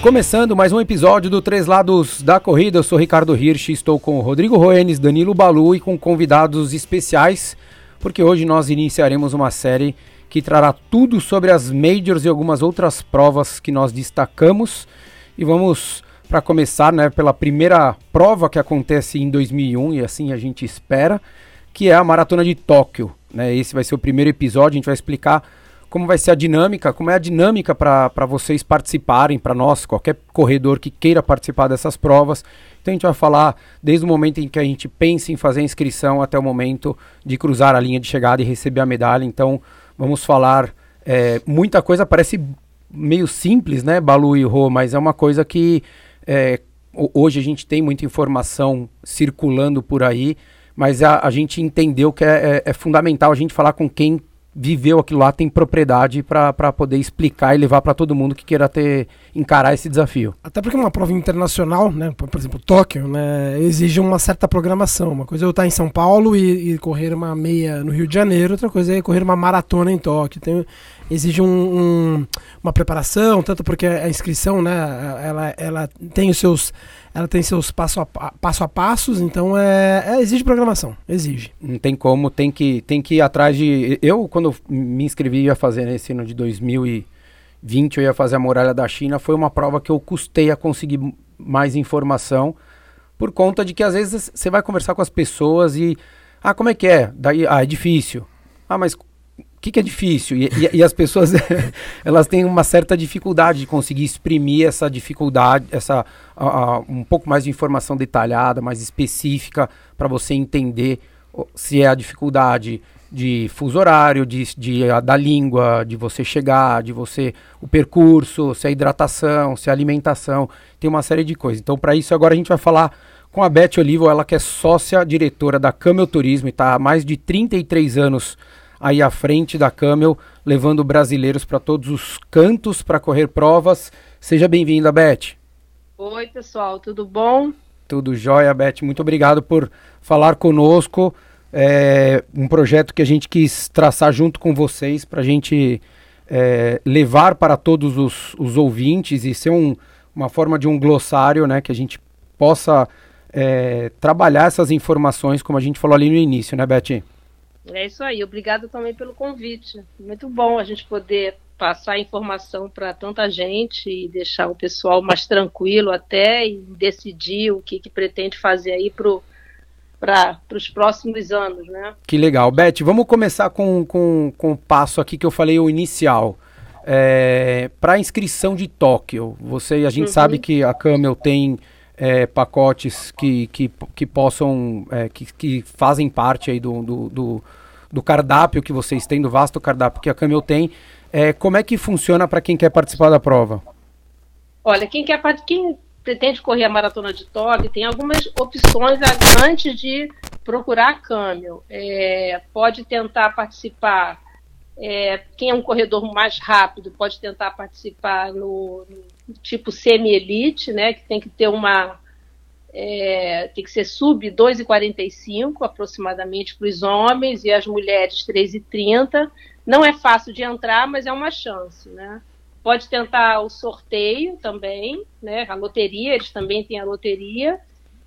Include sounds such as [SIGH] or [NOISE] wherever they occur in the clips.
Começando mais um episódio do Três Lados da Corrida, eu sou Ricardo Hirsch, estou com Rodrigo Roenes, Danilo Balu e com convidados especiais, porque hoje nós iniciaremos uma série que trará tudo sobre as majors e algumas outras provas que nós destacamos. E vamos para começar, né, pela primeira prova que acontece em 2001 e assim a gente espera, que é a Maratona de Tóquio. Né? Esse vai ser o primeiro episódio, a gente vai explicar como vai ser a dinâmica, como é a dinâmica para vocês participarem, para nós, qualquer corredor que queira participar dessas provas. Então a gente vai falar desde o momento em que a gente pensa em fazer a inscrição até o momento de cruzar a linha de chegada e receber a medalha. Então vamos falar é, muita coisa, parece meio simples, né, Balu e Rô, mas é uma coisa que é, hoje a gente tem muita informação circulando por aí, mas a, a gente entendeu que é, é, é fundamental a gente falar com quem viveu aquilo lá tem propriedade para poder explicar e levar para todo mundo que queira ter encarar esse desafio. Até porque uma prova internacional, né, por exemplo, Tóquio, né, exige uma certa programação. Uma coisa é eu estar em São Paulo e, e correr uma meia no Rio de Janeiro, outra coisa é correr uma maratona em Tóquio. Tem, exige um, um, uma preparação, tanto porque a inscrição, né, ela, ela tem os seus ela tem seus passo a, passo a passos, então é, é, exige programação, exige. Não tem como, tem que, tem que ir atrás de. Eu, quando me inscrevi, ia fazer nesse ano de 2020, eu ia fazer a Muralha da China, foi uma prova que eu custei a conseguir mais informação, por conta de que às vezes você vai conversar com as pessoas e. Ah, como é que é? Daí, ah, é difícil. Ah, mas o que, que, é difícil? E, e, e as pessoas [LAUGHS] elas têm uma certa dificuldade de conseguir exprimir essa dificuldade, essa um pouco mais de informação detalhada, mais específica para você entender se é a dificuldade de fuso horário, de, de da língua, de você chegar, de você o percurso, se é hidratação, se é alimentação, tem uma série de coisas. Então, para isso agora a gente vai falar com a Beth Olivo, ela que é sócia diretora da Camel Turismo e está há mais de 33 anos aí à frente da Camel, levando brasileiros para todos os cantos para correr provas. Seja bem-vinda, Beth. Oi, pessoal, tudo bom? Tudo jóia, Beth. Muito obrigado por falar conosco. É um projeto que a gente quis traçar junto com vocês para a gente é, levar para todos os, os ouvintes e ser um, uma forma de um glossário, né, que a gente possa é, trabalhar essas informações, como a gente falou ali no início, né, Beth? É isso aí. Obrigada também pelo convite. Muito bom a gente poder passar informação para tanta gente e deixar o pessoal mais tranquilo até e decidir o que, que pretende fazer aí para os próximos anos, né? Que legal. Beth, vamos começar com, com, com o passo aqui que eu falei, o inicial. É, para inscrição de Tóquio, você, a gente uhum. sabe que a Camel tem é, pacotes que, que, que possam, é, que, que fazem parte aí do, do, do, do, cardápio que vocês têm, do vasto cardápio que a Camel tem. É, como é que funciona para quem quer participar da prova? Olha, quem quer quem pretende correr a maratona de Tóquio tem algumas opções antes de procurar a Camel. É, pode tentar participar é, quem é um corredor mais rápido pode tentar participar no, no tipo semi-elite, né, que tem que ter uma. É, tem que ser sub 2,45 aproximadamente para os homens e as mulheres 3,30. Não é fácil de entrar, mas é uma chance. Né? Pode tentar o sorteio também, né? a loteria, eles também têm a loteria.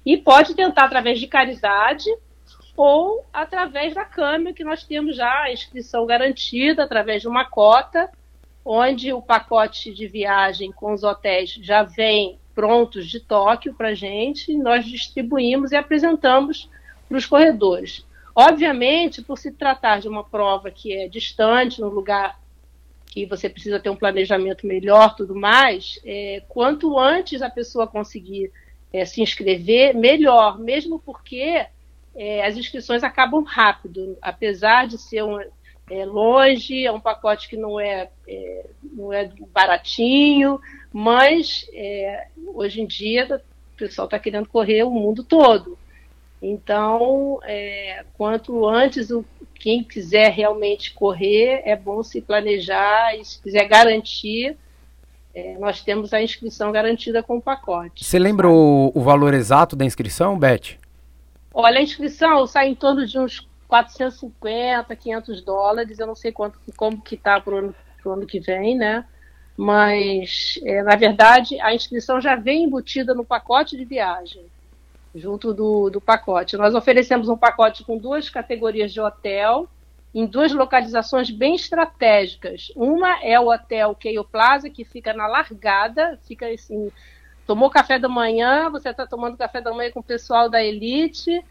E pode tentar através de caridade, ou através da Câmbio, que nós temos já a inscrição garantida através de uma cota, onde o pacote de viagem com os hotéis já vem prontos de Tóquio para a gente, nós distribuímos e apresentamos para os corredores. Obviamente, por se tratar de uma prova que é distante, num lugar que você precisa ter um planejamento melhor, tudo mais, é, quanto antes a pessoa conseguir é, se inscrever, melhor, mesmo porque é, as inscrições acabam rápido, apesar de ser um, é, longe, é um pacote que não é, é não é baratinho, mas é, hoje em dia o pessoal está querendo correr o mundo todo. Então, é, quanto antes o, quem quiser realmente correr, é bom se planejar e se quiser garantir, é, nós temos a inscrição garantida com o pacote. Você lembra o, o valor exato da inscrição, Beth? Olha, a inscrição sai em torno de uns 450, 500 dólares. Eu não sei quanto, como que está para o ano, ano que vem, né? Mas, é, na verdade, a inscrição já vem embutida no pacote de viagem, junto do, do pacote. Nós oferecemos um pacote com duas categorias de hotel, em duas localizações bem estratégicas. Uma é o Hotel Keio Plaza, que fica na largada, fica assim, tomou café da manhã, você está tomando café da manhã com o pessoal da Elite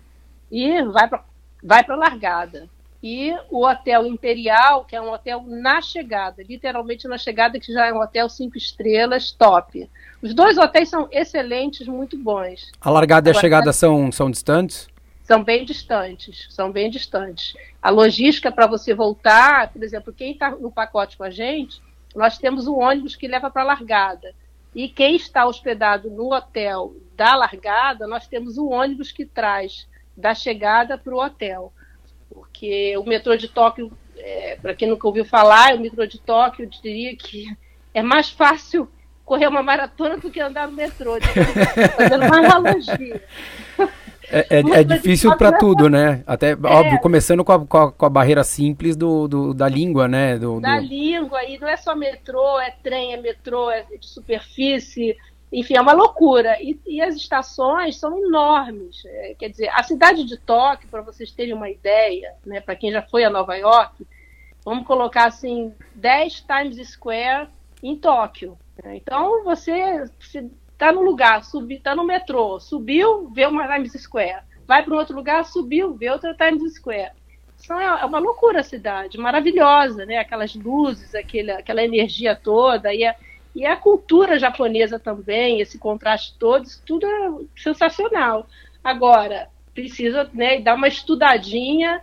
e vai para vai a largada. E o Hotel Imperial, que é um hotel na chegada, literalmente na chegada, que já é um hotel cinco estrelas, top. Os dois hotéis são excelentes, muito bons. A largada e a chegada são, são distantes? São bem distantes, são bem distantes. A logística para você voltar, por exemplo, quem está no pacote com a gente, nós temos um ônibus que leva para a largada. E quem está hospedado no hotel da largada, nós temos um ônibus que traz da chegada para o hotel. Porque o metrô de Tóquio, é, para quem nunca ouviu falar, o metrô de Tóquio, eu diria que é mais fácil correr uma maratona do que andar no metrô. Fazendo uma analogia. É, é, é difícil para tudo, né? Até, é. óbvio, começando com a, com a, com, a, barreira simples do, do, da língua, né? Do, da língua, e não é só metrô, é trem, é metrô, é de superfície, enfim, é uma loucura. E, e as estações são enormes. É, quer dizer, a cidade de Tóquio, para vocês terem uma ideia, né, para quem já foi a Nova York, vamos colocar assim, 10 Times Square em Tóquio. Então, você, está no lugar, está no metrô, subiu, vê uma Times Square. Vai para um outro lugar, subiu, vê outra Times Square. Então é, é uma loucura a cidade, maravilhosa, né? Aquelas luzes, aquele, aquela energia toda e a, e a cultura japonesa também, esse contraste todo, isso tudo é sensacional. Agora, precisa né, dar uma estudadinha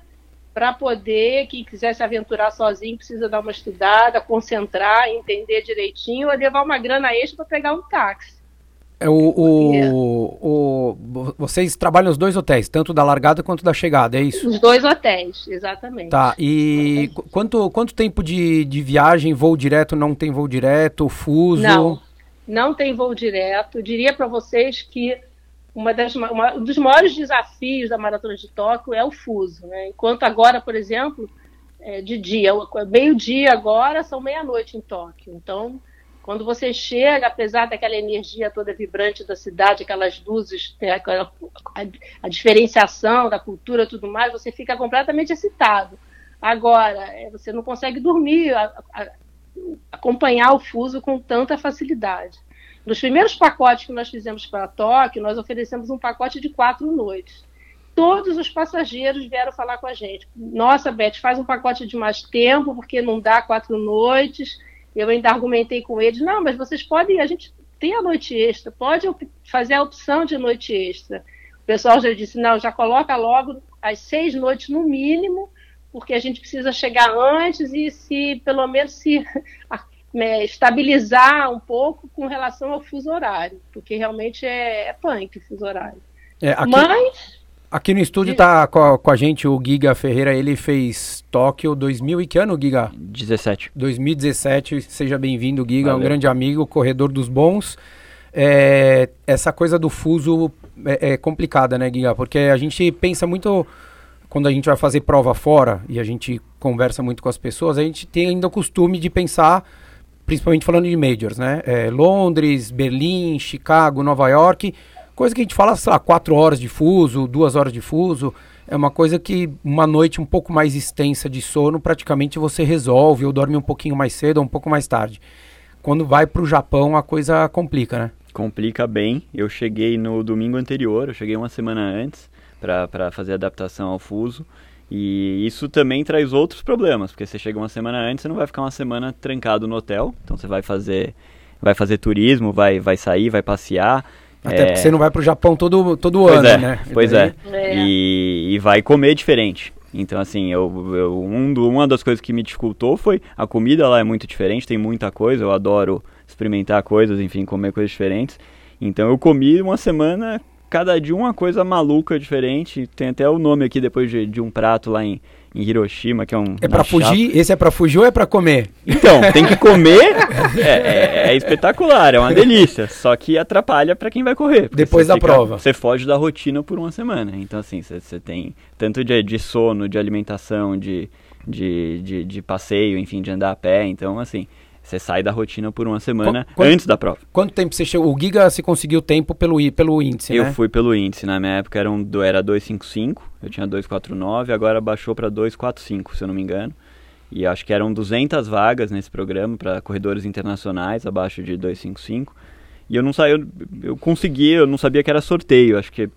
para poder, quem quiser se aventurar sozinho, precisa dar uma estudada, concentrar, entender direitinho, ou levar uma grana extra para pegar um táxi. É o, o, o, vocês trabalham nos dois hotéis, tanto da largada quanto da chegada, é isso? Os dois hotéis, exatamente. Tá, e quanto, quanto tempo de, de viagem, voo direto, não tem voo direto, fuso? Não, não tem voo direto. Eu diria para vocês que uma das, uma, um dos maiores desafios da Maratona de Tóquio é o fuso. Né? Enquanto agora, por exemplo, é de dia, meio-dia agora, são meia-noite em Tóquio. Então, quando você chega, apesar daquela energia toda vibrante da cidade, aquelas luzes, a, a, diferenciação da cultura tudo mais, você fica completamente excitado. Agora, é, você não consegue dormir, a, a, acompanhar o fuso com tanta facilidade. Nos primeiros pacotes que nós fizemos para Tóquio, nós oferecemos um pacote de quatro noites. Todos os passageiros vieram falar com a gente. Nossa, Beth, faz um pacote de mais tempo, porque não dá quatro noites eu ainda argumentei com eles, não, mas vocês podem, a gente tem a noite extra, pode fazer a opção de noite extra. O pessoal já disse, não, já coloca logo as seis noites no mínimo, porque a gente precisa chegar antes e se, pelo menos, se [LAUGHS] é, estabilizar um pouco com relação ao fuso horário, porque realmente é, é punk o fuso horário. É, aqui... Mas Aqui no estúdio tá com a, com a, gente o Giga Ferreira, ele fez Tóquio 2000 e que ano, Giga? 17. 2017, seja bem-vindo, Giga, Valeu. um grande amigo, corredor dos bons. É, essa coisa do fuso é, é, complicada, né, Giga? Porque a gente pensa muito, quando a gente vai fazer prova fora e a gente conversa muito com as pessoas, a gente tem ainda o costume de pensar, principalmente falando de majors, né? É, Londres, Berlim, Chicago, Nova York Coisa que a gente fala, sei lá, quatro horas de fuso, duas horas de fuso. É uma coisa que uma noite um pouco mais extensa de sono, praticamente você resolve, ou dorme um pouquinho mais cedo ou um pouco mais tarde. Quando vai para o Japão, a coisa complica, né? Complica bem. Eu cheguei no domingo anterior, eu cheguei uma semana antes para fazer adaptação ao fuso. E isso também traz outros problemas, porque você chega uma semana antes, você não vai ficar uma semana trancado no hotel. Então você vai fazer, vai fazer turismo, vai, vai sair, vai passear. Até é... porque você não vai para o Japão todo, todo pois ano, é, né? Pois daí... é. é. E, e vai comer diferente. Então, assim, eu, eu, um do, uma das coisas que me dificultou foi a comida lá é muito diferente, tem muita coisa, eu adoro experimentar coisas, enfim, comer coisas diferentes. Então, eu comi uma semana cada dia uma coisa maluca diferente. Tem até o nome aqui depois de, de um prato lá em, em Hiroshima, que é um. É pra fugir? Esse é pra fugir ou é pra comer? Então, tem que comer. [LAUGHS] é, é, é, espetacular, é uma delícia. Só que atrapalha para quem vai correr. Depois da fica, prova. Você foge da rotina por uma semana. Então, assim, você tem tanto de, de sono, de alimentação, de, de, de, de passeio, enfim, de andar a pé. Então, assim. Você sai da rotina por uma semana Qu antes da prova. Quanto tempo você chegou? O Giga se conseguiu tempo pelo, pelo índice, eu né? Eu fui pelo índice. Na minha época era, um, era 255, eu tinha 249, agora baixou para 245, se eu não me engano. E acho que eram 200 vagas nesse programa para corredores internacionais abaixo de 255. E eu não saí, eu, eu consegui, eu não sabia que era sorteio. Acho que,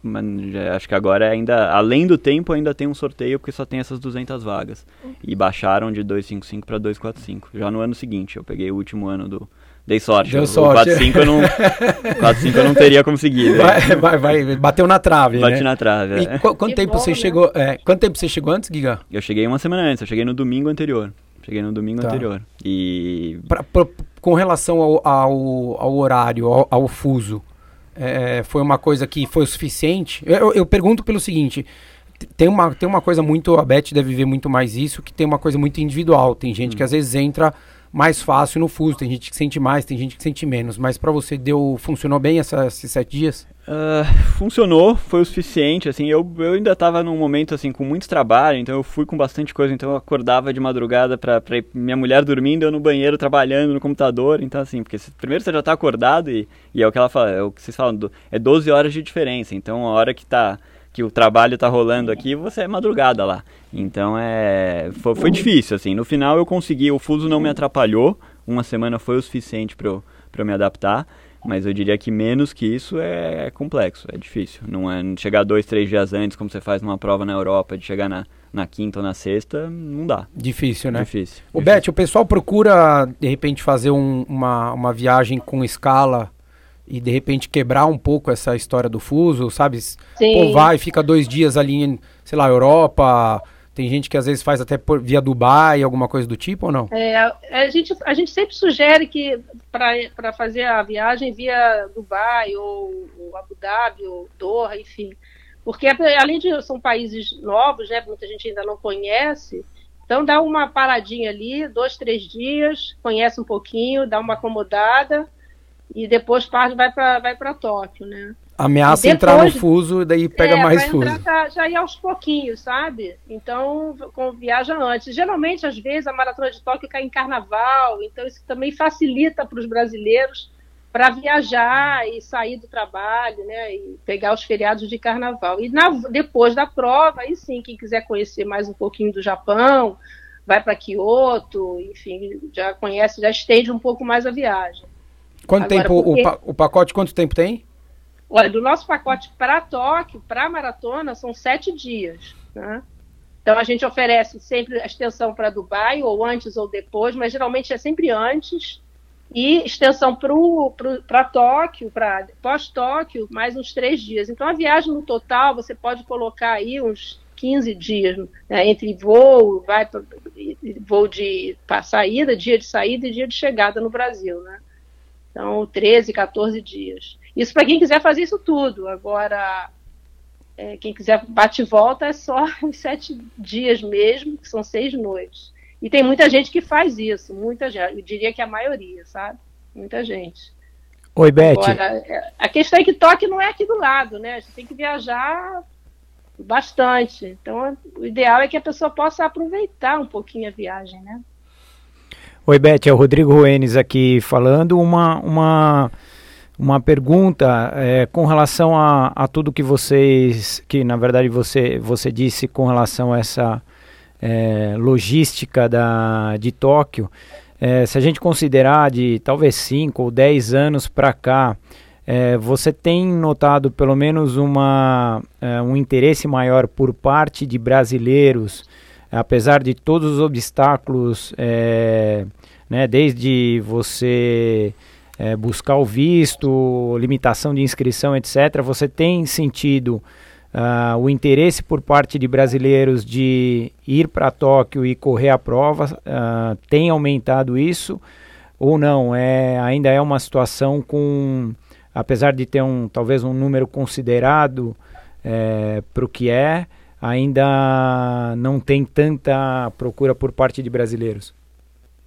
acho que agora ainda, além do tempo, ainda tem um sorteio porque só tem essas 200 vagas. E baixaram de 255 para 245. Já no ano seguinte, eu peguei o último ano do. Dei sorte. Deu sorte. 45 eu não, [LAUGHS] 45 eu não teria conseguido. Vai, vai, vai, bateu na trave, Bate né? na trave. E é. qu quanto tempo bom, você né? chegou? É, quanto tempo você chegou antes, Giga? Eu cheguei uma semana antes. Eu cheguei no domingo anterior. Cheguei no domingo tá. anterior. E. Pra, pra, com relação ao, ao, ao horário, ao, ao fuso, é, foi uma coisa que foi o suficiente? Eu, eu, pergunto pelo seguinte: tem uma, tem uma coisa muito. A Beth deve ver muito mais isso, que tem uma coisa muito individual. Tem gente hum. que às vezes entra mais fácil no fuso, tem gente que sente mais, tem gente que sente menos. Mas para você deu funcionou bem essa, esses sete dias? Uh, funcionou, foi o suficiente, assim, eu, eu ainda estava num momento, assim, com muito trabalho, então eu fui com bastante coisa, então eu acordava de madrugada ir, minha mulher dormindo, eu no banheiro trabalhando no computador, então assim, porque primeiro você já está acordado e, e é o que ela fala, é o que vocês falam, do, é 12 horas de diferença, então a hora que tá, que o trabalho está rolando aqui, você é madrugada lá, então é, foi, foi difícil, assim, no final eu consegui, o fuso não me atrapalhou, uma semana foi o suficiente para eu, pra eu me adaptar, mas eu diria que menos que isso é complexo, é difícil. Não é chegar dois, três dias antes, como você faz numa prova na Europa, de chegar na, na quinta ou na sexta, não dá. Difícil, né? Difícil. O Beth, o pessoal procura, de repente, fazer um, uma, uma viagem com escala e, de repente, quebrar um pouco essa história do fuso, sabe? Sim. Pô, vai, fica dois dias ali em, sei lá, Europa tem gente que às vezes faz até por, via Dubai, alguma coisa do tipo ou não? É, a, gente, a gente sempre sugere que para fazer a viagem via Dubai ou, ou, Abu Dhabi ou Doha, enfim. Porque além de são países novos, né, muita gente ainda não conhece, então dá uma paradinha ali, dois, três dias, conhece um pouquinho, dá uma acomodada e depois parte vai para vai para Tóquio, né? Ameaça depois, entrar no fuso, daí pega é, mais fuso. Entrar, já ir aos pouquinhos, sabe? Então, com, viaja antes. Geralmente, às vezes, a maratona de Tóquio cai em carnaval, então isso também facilita para os brasileiros para viajar e sair do trabalho, né? E pegar os feriados de carnaval. E na, depois da prova, aí sim, quem quiser conhecer mais um pouquinho do Japão, vai para Kyoto, enfim, já conhece, já estende um pouco mais a viagem. Quanto Agora, tempo, porque... o, o pacote quanto tempo tem? Olha, do nosso pacote para Tóquio, para maratona, são sete dias. Né? Então a gente oferece sempre a extensão para Dubai, ou antes ou depois, mas geralmente é sempre antes. E extensão para Tóquio, para pós-Tóquio, mais uns três dias. Então a viagem no total você pode colocar aí uns 15 dias né, entre voo, vai pra, voo de pra saída, dia de saída e dia de chegada no Brasil. Né? Então, 13, 14 dias. Isso para quem quiser fazer isso tudo. Agora, é, quem quiser bate e volta é só [LAUGHS] os sete dias mesmo, que são seis noites. E tem muita gente que faz isso, muita gente. Eu diria que a maioria, sabe? Muita gente. Oi, Beth. Agora, é, a questão é que toque não é aqui do lado, né? A gente tem que viajar bastante. Então, o ideal é que a pessoa possa aproveitar um pouquinho a viagem, né? Oi, Beth, é o Rodrigo Ruenes aqui falando. Uma, uma uma pergunta é, com relação a, a, tudo que vocês, que na verdade você, você disse com relação a essa é, logística da, de Tóquio. É, se a gente considerar de talvez 5 ou 10 anos para cá, é, você tem notado pelo menos uma, é, um interesse maior por parte de brasileiros, apesar de todos os obstáculos, é, né, desde você é, buscar o visto, limitação de inscrição, etc., você tem sentido uh, o interesse por parte de brasileiros de ir para Tóquio e correr a prova? Uh, tem aumentado isso ou não? É, ainda é uma situação com apesar de ter um talvez um número considerado é, para o que é, ainda não tem tanta procura por parte de brasileiros.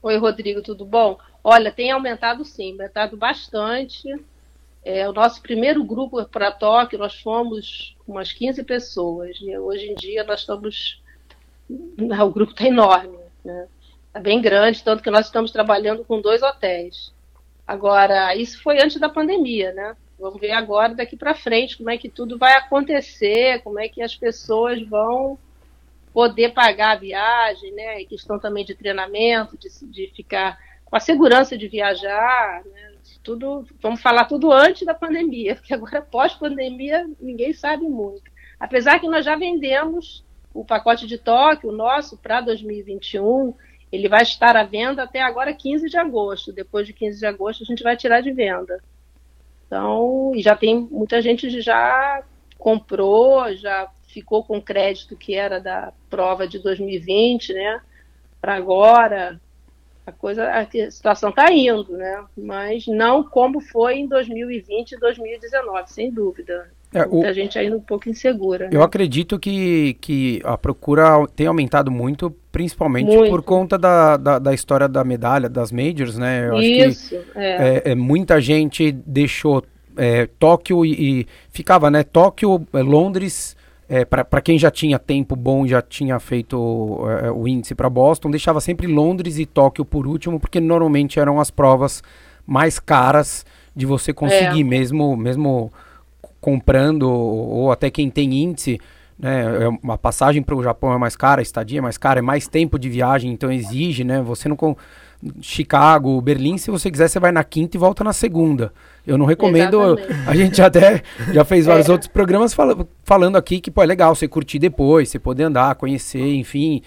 Oi, Rodrigo, tudo bom? Olha, tem aumentado sim, aumentado bastante. É, o nosso primeiro grupo para Tóquio, nós fomos umas 15 pessoas. E hoje em dia nós estamos. O grupo está enorme, né? Está bem grande, tanto que nós estamos trabalhando com dois hotéis. Agora, isso foi antes da pandemia, né? Vamos ver agora, daqui para frente, como é que tudo vai acontecer, como é que as pessoas vão poder pagar a viagem, né? E questão também de treinamento, de, de ficar com a segurança de viajar, né? Tudo, vamos falar tudo antes da pandemia, [LAUGHS] porque agora pós-pandemia ninguém sabe muito. Apesar que nós já vendemos o pacote de Tóquio, o nosso, para 2021, ele vai estar à venda até agora 15 de agosto. Depois de 15 de agosto a gente vai tirar de venda. Então, e já tem muita gente já comprou, já ficou com crédito que era da prova de 2020, né? Para agora, a coisa, a situação está indo, né? Mas não como foi em 2020 e 2019, sem dúvida. É, Muita o... gente ainda um pouco insegura. Eu né? acredito que, que a procura tem aumentado muito, principalmente muito. por conta da, da, da, história da medalha, das majors, né? Eu Isso, acho que, é. É, é. muita gente deixou é, Tóquio e, e, ficava, né? Tóquio, é, Londres, é, para quem já tinha tempo bom, já tinha feito é, o índice para Boston, deixava sempre Londres e Tóquio por último, porque normalmente eram as provas mais caras de você conseguir, mesmo mesmo comprando, ou até quem tem índice, né, é uma passagem para o Japão é mais cara, a estadia é mais cara, é mais tempo de viagem, então exige, né, você não... Chicago, Berlim, se você quiser, você vai na quinta e volta na segunda. Eu não recomendo. Exatamente. A gente até já fez [LAUGHS] vários é. outros programas fala, falando aqui que pô, é legal você curtir depois, você poder andar, conhecer, enfim,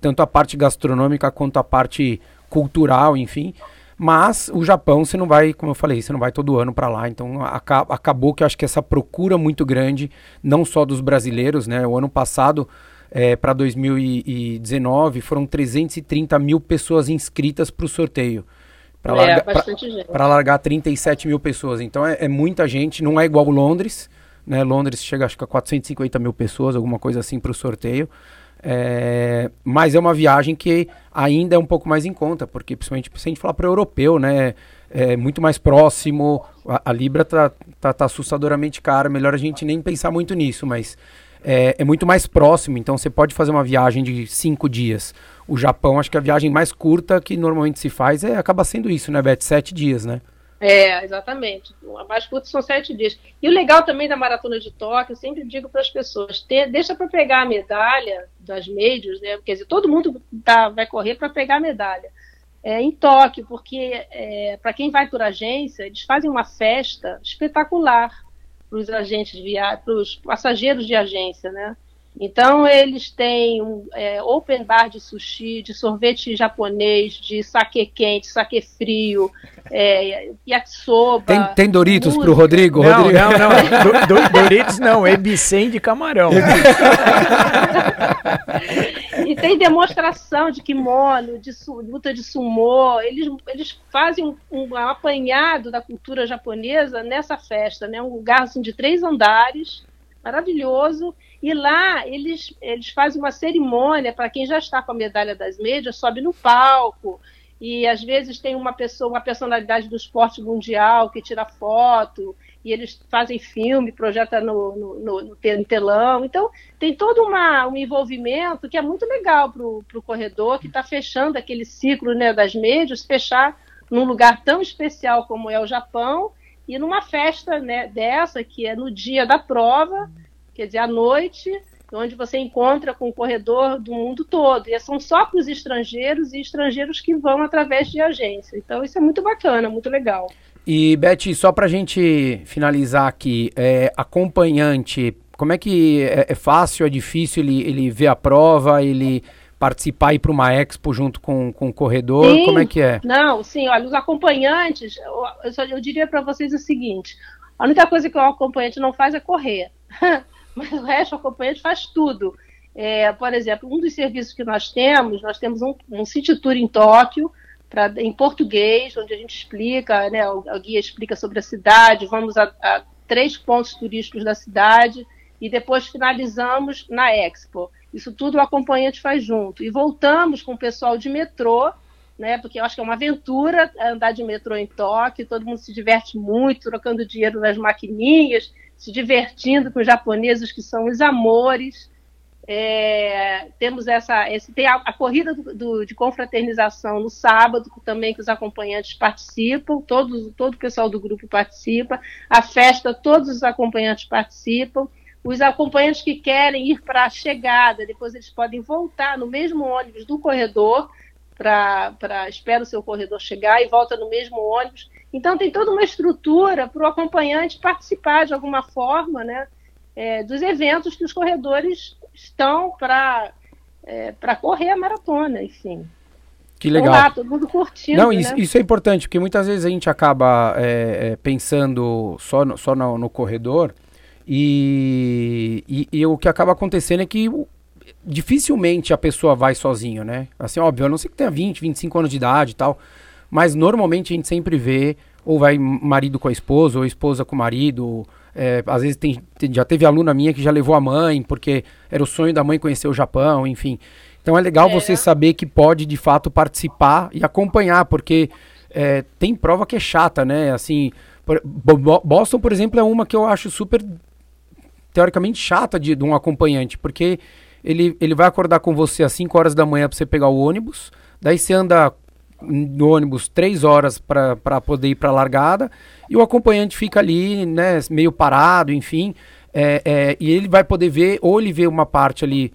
tanto a parte gastronômica quanto a parte cultural, enfim. Mas o Japão você não vai, como eu falei, você não vai todo ano para lá. Então aca acabou que eu acho que essa procura muito grande, não só dos brasileiros, né? O ano passado, é, para 2019, foram 330 mil pessoas inscritas para o sorteio. Para é, largar, pra, largar 37 mil pessoas. Então é, é, muita gente, não é igual Londres. Né? Londres chega acho que a 450 mil pessoas, alguma coisa assim para o sorteio. É, mas é uma viagem que ainda é um pouco mais em conta, porque principalmente se a gente falar para o europeu, né, é muito mais próximo, a, a Libra tá, tá, tá, assustadoramente cara, melhor a gente nem pensar muito nisso, mas é, é, muito mais próximo, então você pode fazer uma viagem de cinco dias. O Japão, acho que a viagem mais curta que normalmente se faz é acaba sendo isso, né, Beth? Sete dias, né? É, exatamente. A mais curta são sete dias. E o legal também da maratona de Tóquio, eu sempre digo para as pessoas, ter, deixa para pegar a medalha das majors, né? Quer dizer, todo mundo tá, vai correr para pegar a medalha. É, em Tóquio, porque é, para quem vai por agência, eles fazem uma festa espetacular para os agentes de viagem, para os passageiros de agência, né? Então, eles têm um é, open bar de sushi, de sorvete japonês, de saque quente, saque frio, é, yakisoba. Tem, tem Doritos para o Rodrigo? Não, Rodrigo? não, não. [LAUGHS] Do, do, Doritos não, Ebicem de camarão. [LAUGHS] e tem demonstração de kimono, de luta de sumô. Eles, eles fazem um, um, apanhado da cultura japonesa nessa festa, né? Um lugar assim, de três andares, maravilhoso e lá eles, eles fazem uma cerimônia para quem já está com a medalha das médias, sobe no palco. E às vezes tem uma pessoa, uma personalidade do esporte mundial que tira foto, e eles fazem filme, projeta no, no, no, no telão. Então, tem todo uma, um envolvimento que é muito legal para o corredor, que está fechando aquele ciclo né, das médias, fechar num lugar tão especial como é o Japão, e numa festa né, dessa, que é no dia da prova, quer dizer, à noite, onde você encontra com o corredor do mundo todo. E são só para os estrangeiros e estrangeiros que vão através de agência. Então, isso é muito bacana, muito legal. E, Beth, só para a gente finalizar aqui, é, acompanhante, como é que é, é, fácil, é difícil ele, ele ver a prova, ele participar e ir para uma expo junto com, com o corredor? Sim, como é que é? Não, sim, olha, os acompanhantes, eu, eu, eu diria para vocês o seguinte: a única coisa que o acompanhante não faz é correr. [LAUGHS] mas o resto, o acompanhante faz tudo. É, por exemplo, um dos serviços que nós temos, nós temos um, um City Tour em Tóquio, pra, em português, onde a gente explica, né, o, o guia explica sobre a cidade, vamos a, a três pontos turísticos da cidade e depois finalizamos na Expo. Isso tudo o acompanhante faz junto. E voltamos com o pessoal de metrô, né? Porque eu acho que é uma aventura andar de metrô em Tóquio, todo mundo se diverte muito, trocando dinheiro nas maquininhas, se divertindo com os japoneses que são os amores. É, temos essa, esse, tem a, a corrida do, do, de confraternização no sábado, também que os acompanhantes participam, todos, todo o pessoal do grupo participa. A festa, todos os acompanhantes participam. Os acompanhantes que querem ir para a chegada, depois eles podem voltar no mesmo ônibus do corredor, para espera o seu corredor chegar e volta no mesmo ônibus. Então tem toda uma estrutura para o acompanhante participar de alguma forma, né, é, dos eventos que os corredores estão para é, correr a maratona, enfim. Que legal. Lá, todo mundo curtindo. Não, isso, né? isso, é importante, porque muitas vezes a gente acaba é, é pensando só no, só no, no corredor e, e, e, o que acaba acontecendo é que dificilmente a pessoa vai sozinho, né? Assim, óbvio, a não ser que tenha 20, 25 anos de idade e tal, mas normalmente a gente sempre vê ou vai marido com a esposa, ou esposa com o marido. É, às vezes tem, já teve aluna minha que já levou a mãe, porque era o sonho da mãe conhecer o Japão, enfim. Então é legal é. você saber que pode de fato participar e acompanhar, porque é, tem prova que é chata, né? Assim, Boston, por exemplo, é uma que eu acho super teoricamente chata de, de um acompanhante, porque ele, ele vai acordar com você às 5 horas da manhã para você pegar o ônibus, daí você anda no ônibus 3 horas para poder ir para a largada, e o acompanhante fica ali, né, meio parado, enfim, é, é, e ele vai poder ver, ou ele vê uma parte ali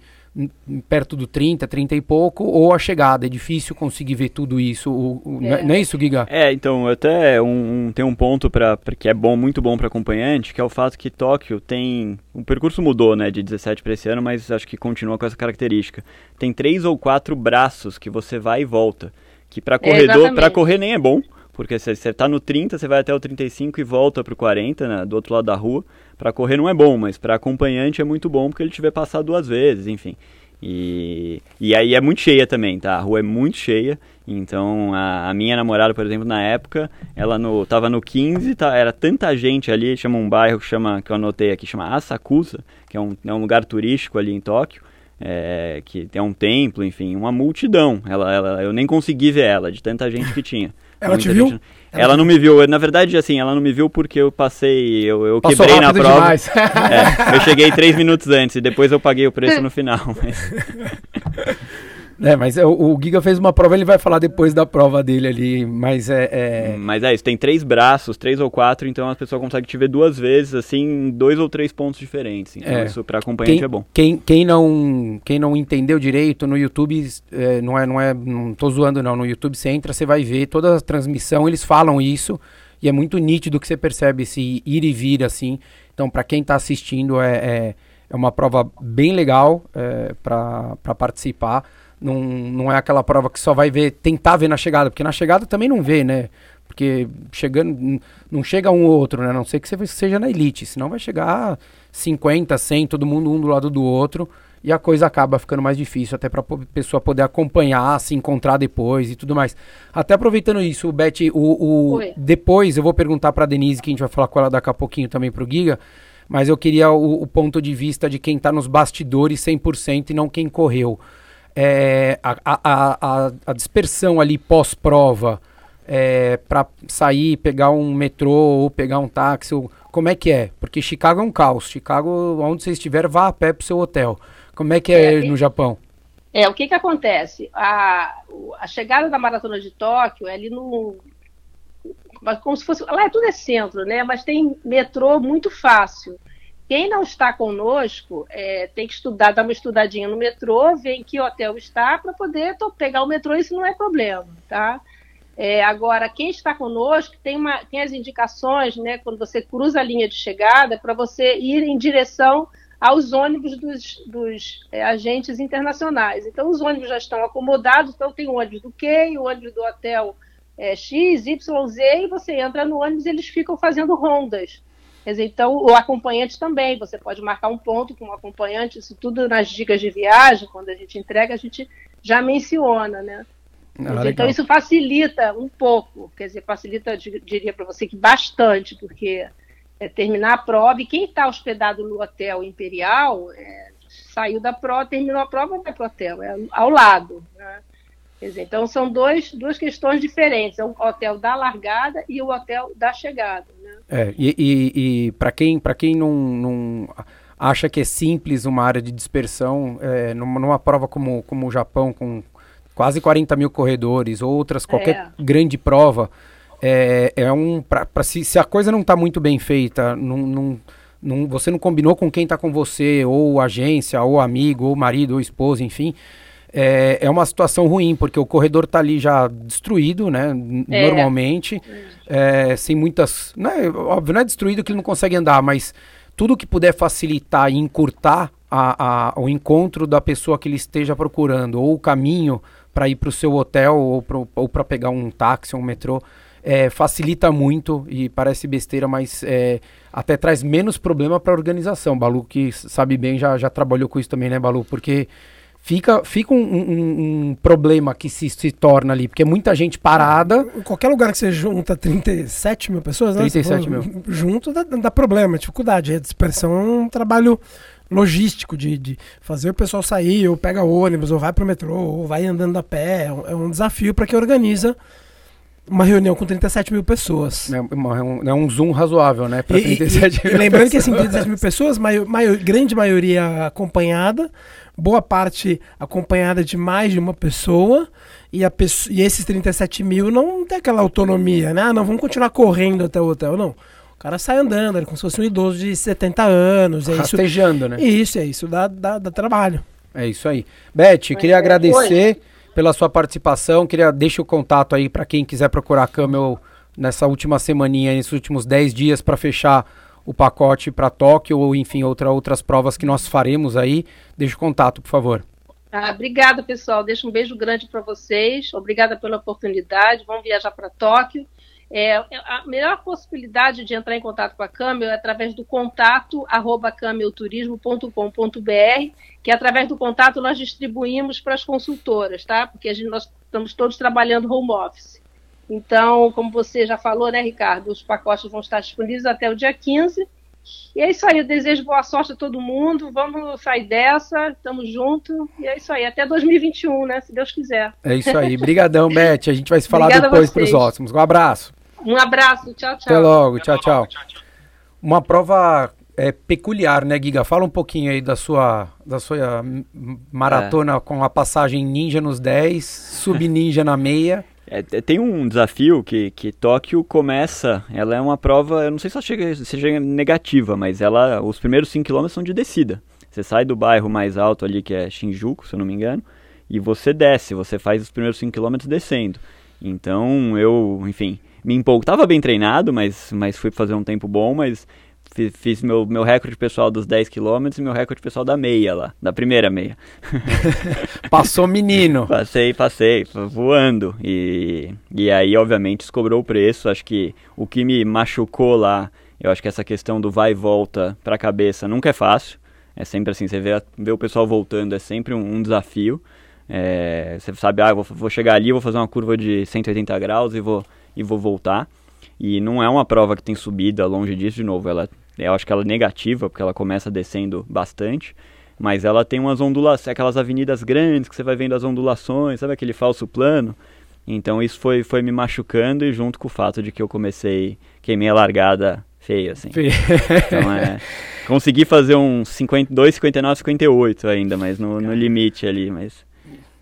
perto do 30, 30 e pouco, ou a chegada. É difícil conseguir ver tudo isso. O, o, é. Não é isso, Giga? É, então, até um, tem um ponto para que é bom, muito bom para acompanhante, que é o fato que Tóquio tem. O percurso mudou, né, de 17 para esse ano, mas acho que continua com essa característica. Tem três ou quatro braços que você vai e volta. Que para corredor, para correr nem é bom, porque se você está no 30, você vai até o 35 e volta para o 40, né, do outro lado da rua. Para correr não é bom, mas para acompanhante é muito bom porque ele tiver passado duas vezes, enfim. E, e aí é muito cheia também, tá? A rua é muito cheia. Então a, a minha namorada, por exemplo, na época, ela no, tava no 15, tá, era tanta gente ali, chama um bairro que chama, que eu anotei aqui, chama Asakusa, que é um, é um lugar turístico ali em Tóquio. É, que tem um templo, enfim, uma multidão. Ela, ela, eu nem consegui ver ela, de tanta gente que tinha. ela te viu? Gente... Ela não me viu. Na verdade, assim, ela não me viu porque eu passei, eu, eu quebrei na prova. É, eu cheguei três minutos antes e depois eu paguei o preço no final. Mas... [LAUGHS] É, mas o, o, Giga fez uma prova, ele vai falar depois da prova dele ali, mas é, é... Mas é isso, tem três braços, três ou quatro, então a pessoa consegue te ver duas vezes, assim, em dois ou três pontos diferentes. Então é. isso para acompanhante quem, é bom. Quem, quem, não, quem não entendeu direito, no YouTube, é, não é, não é, não tô zoando não, no YouTube você entra, você vai ver toda a transmissão, eles falam isso, e é muito nítido que você percebe esse ir e vir, assim. Então, para quem está assistindo, é, é, é, uma prova bem legal é, para participar. Não, não é aquela prova que só vai ver, tentar ver na chegada, porque na chegada também não vê, né? Porque chegando, não chega um ou outro, né? A não sei que você seja na elite, senão vai chegar 50, 100, todo mundo um do lado do outro e a coisa acaba ficando mais difícil, até para a pessoa poder acompanhar, se encontrar depois e tudo mais. Até aproveitando isso, Beth, o, o depois eu vou perguntar para Denise, que a gente vai falar com ela daqui a pouquinho também para o Giga, mas eu queria o, o, ponto de vista de quem está nos bastidores 100% e não quem correu é, a, a, a, dispersão ali pós-prova é, para sair, pegar um metrô ou pegar um táxi, ou, como é que é? Porque Chicago é um caos. Chicago, onde você estiver, vá a pé para o seu hotel. Como é que é, é no Japão? É, o que que acontece? A, a chegada da Maratona de Tóquio é ali no... Como se fosse... Lá é tudo é centro, né? Mas tem metrô muito fácil. Quem não está conosco é, tem que estudar, dar uma estudadinha no metrô, ver em que hotel está para poder pegar o metrô, isso não é problema, tá? É, agora, quem está conosco tem, uma, tem as indicações, né, quando você cruza a linha de chegada, para você ir em direção aos ônibus dos, dos é, agentes internacionais. Então, os ônibus já estão acomodados, então tem o ônibus do Q, o ônibus do hotel é, X, Y, Z, e você entra no ônibus e eles ficam fazendo rondas Quer dizer, então, o acompanhante também, você pode marcar um ponto com o acompanhante, isso tudo nas dicas de viagem, quando a gente entrega, a gente já menciona, né? Ah, então isso facilita um pouco, quer dizer, facilita, diria para você que bastante, porque é, terminar a prova e quem está hospedado no hotel Imperial é, saiu da prova, terminou a prova, vai para o hotel, é ao lado. Né? Dizer, então são dois, duas questões diferentes, é o hotel da largada e o hotel da chegada. É, e, e, e para quem, quem não, não acha que é simples uma área de dispersão, é, numa, numa, prova como, como o Japão, com quase 40 mil corredores, outras, qualquer é. grande prova, é, é um. Pra, pra se, se, a coisa não está muito bem feita, não, não, não, você não combinou com quem está com você, ou agência, ou amigo, ou marido, ou esposa, enfim. É, é uma situação ruim, porque o corredor está ali já destruído, né? É. Normalmente. É, sem muitas. Não é, óbvio, não é destruído que ele não consegue andar, mas tudo que puder facilitar e encurtar a, a, o encontro da pessoa que ele esteja procurando, ou o caminho para ir para o seu hotel, ou para pegar um táxi ou um metrô, é, facilita muito e parece besteira, mas é, até traz menos problema para a organização. Balu, que sabe bem, já, já trabalhou com isso também, né, Balu? Porque fica, fica um, um, um, problema que se, se torna ali, porque é muita gente parada. Em qualquer lugar que você junta 37 mil pessoas, né? 37 mil. Junto dá, dá problema, dificuldade. A dispersão é um trabalho logístico de, de fazer o pessoal sair, ou pega ônibus, ou vai para o metrô, ou vai andando a pé. É um, é um desafio para quem organiza uma reunião com 37 mil pessoas. É, uma, é, um, é um zoom razoável, né? Para 37 e, mil. E lembrando pessoas. que assim, 37 mil pessoas, maior, maior, grande maioria acompanhada, boa parte acompanhada de mais de uma pessoa. E, a pessoa, e esses 37 mil não tem aquela autonomia, né? Ah, não, vamos continuar correndo até o hotel. Não. O cara sai andando, é como se fosse um idoso de 70 anos. É Rastejando, isso, né? Isso, é isso, dá, dá, dá trabalho. É isso aí. Beth, queria agradecer. Foi pela sua participação. Queria deixar o contato aí para quem quiser procurar a Camel nessa última semaninha, nesses últimos 10 dias para fechar o pacote para Tóquio ou enfim outra, outras provas que nós faremos aí. Deixa o contato, por favor. Ah, obrigada, pessoal. Deixa um beijo grande para vocês. Obrigada pela oportunidade. Vamos viajar para Tóquio. É, a melhor possibilidade de entrar em contato com a Camel é através do contato arroba camelturismo.com.br, que através do contato nós distribuímos para as consultoras, tá? Porque gente, nós estamos todos trabalhando home office. Então, como você já falou, né, Ricardo, os pacotes vão estar disponíveis até o dia 15. E é isso aí, eu desejo boa sorte a todo mundo. Vamos sair dessa, estamos juntos. E é isso aí, até 2021, né? Se Deus quiser. É isso aí. Obrigadão, [LAUGHS] Beth. A gente vai se falar Obrigada depois para os próximos. Um abraço. Um abraço, tchau, tchau. Até logo, tchau, tchau. Uma prova é, peculiar, né, Giga? Fala um pouquinho aí da sua, da sua maratona é. com a passagem ninja nos 10, sub-ninja na meia. É, tem um desafio que, que Tóquio começa, ela é uma prova, eu não sei se ela chega, seja negativa, mas ela, os primeiros 5 km são de descida. Você sai do bairro mais alto ali, que é Shinjuku, se eu não me engano, e você desce, você faz os primeiros 5 km descendo. Então, eu, enfim, me empolgo. Tava bem treinado, mas, mas fui fazer um tempo bom, mas fiz, fiz meu, meu recorde pessoal dos 10 km e meu recorde pessoal da meia lá, da primeira meia. [LAUGHS] Passou menino. Passei, passei, voando. E, e aí, obviamente, descobrou o preço. Acho que o que me machucou lá, eu acho que essa questão do vai e volta para a cabeça nunca é fácil. É sempre assim, você vê, vê o pessoal voltando, é sempre um, um desafio. É, você sabe, ah, vou, vou chegar ali, vou fazer uma curva de 180 graus e vou e vou voltar. E não é uma prova que tem subida longe disso, de novo. Ela, eu acho que ela é negativa, porque ela começa descendo bastante. Mas ela tem umas ondulações, aquelas avenidas grandes que você vai vendo as ondulações, sabe aquele falso plano? Então isso foi, foi me machucando e junto com o fato de que eu comecei, queimei a largada feio, assim. então é. Consegui fazer um 52, 59, 58 ainda, mas no, no limite ali, mas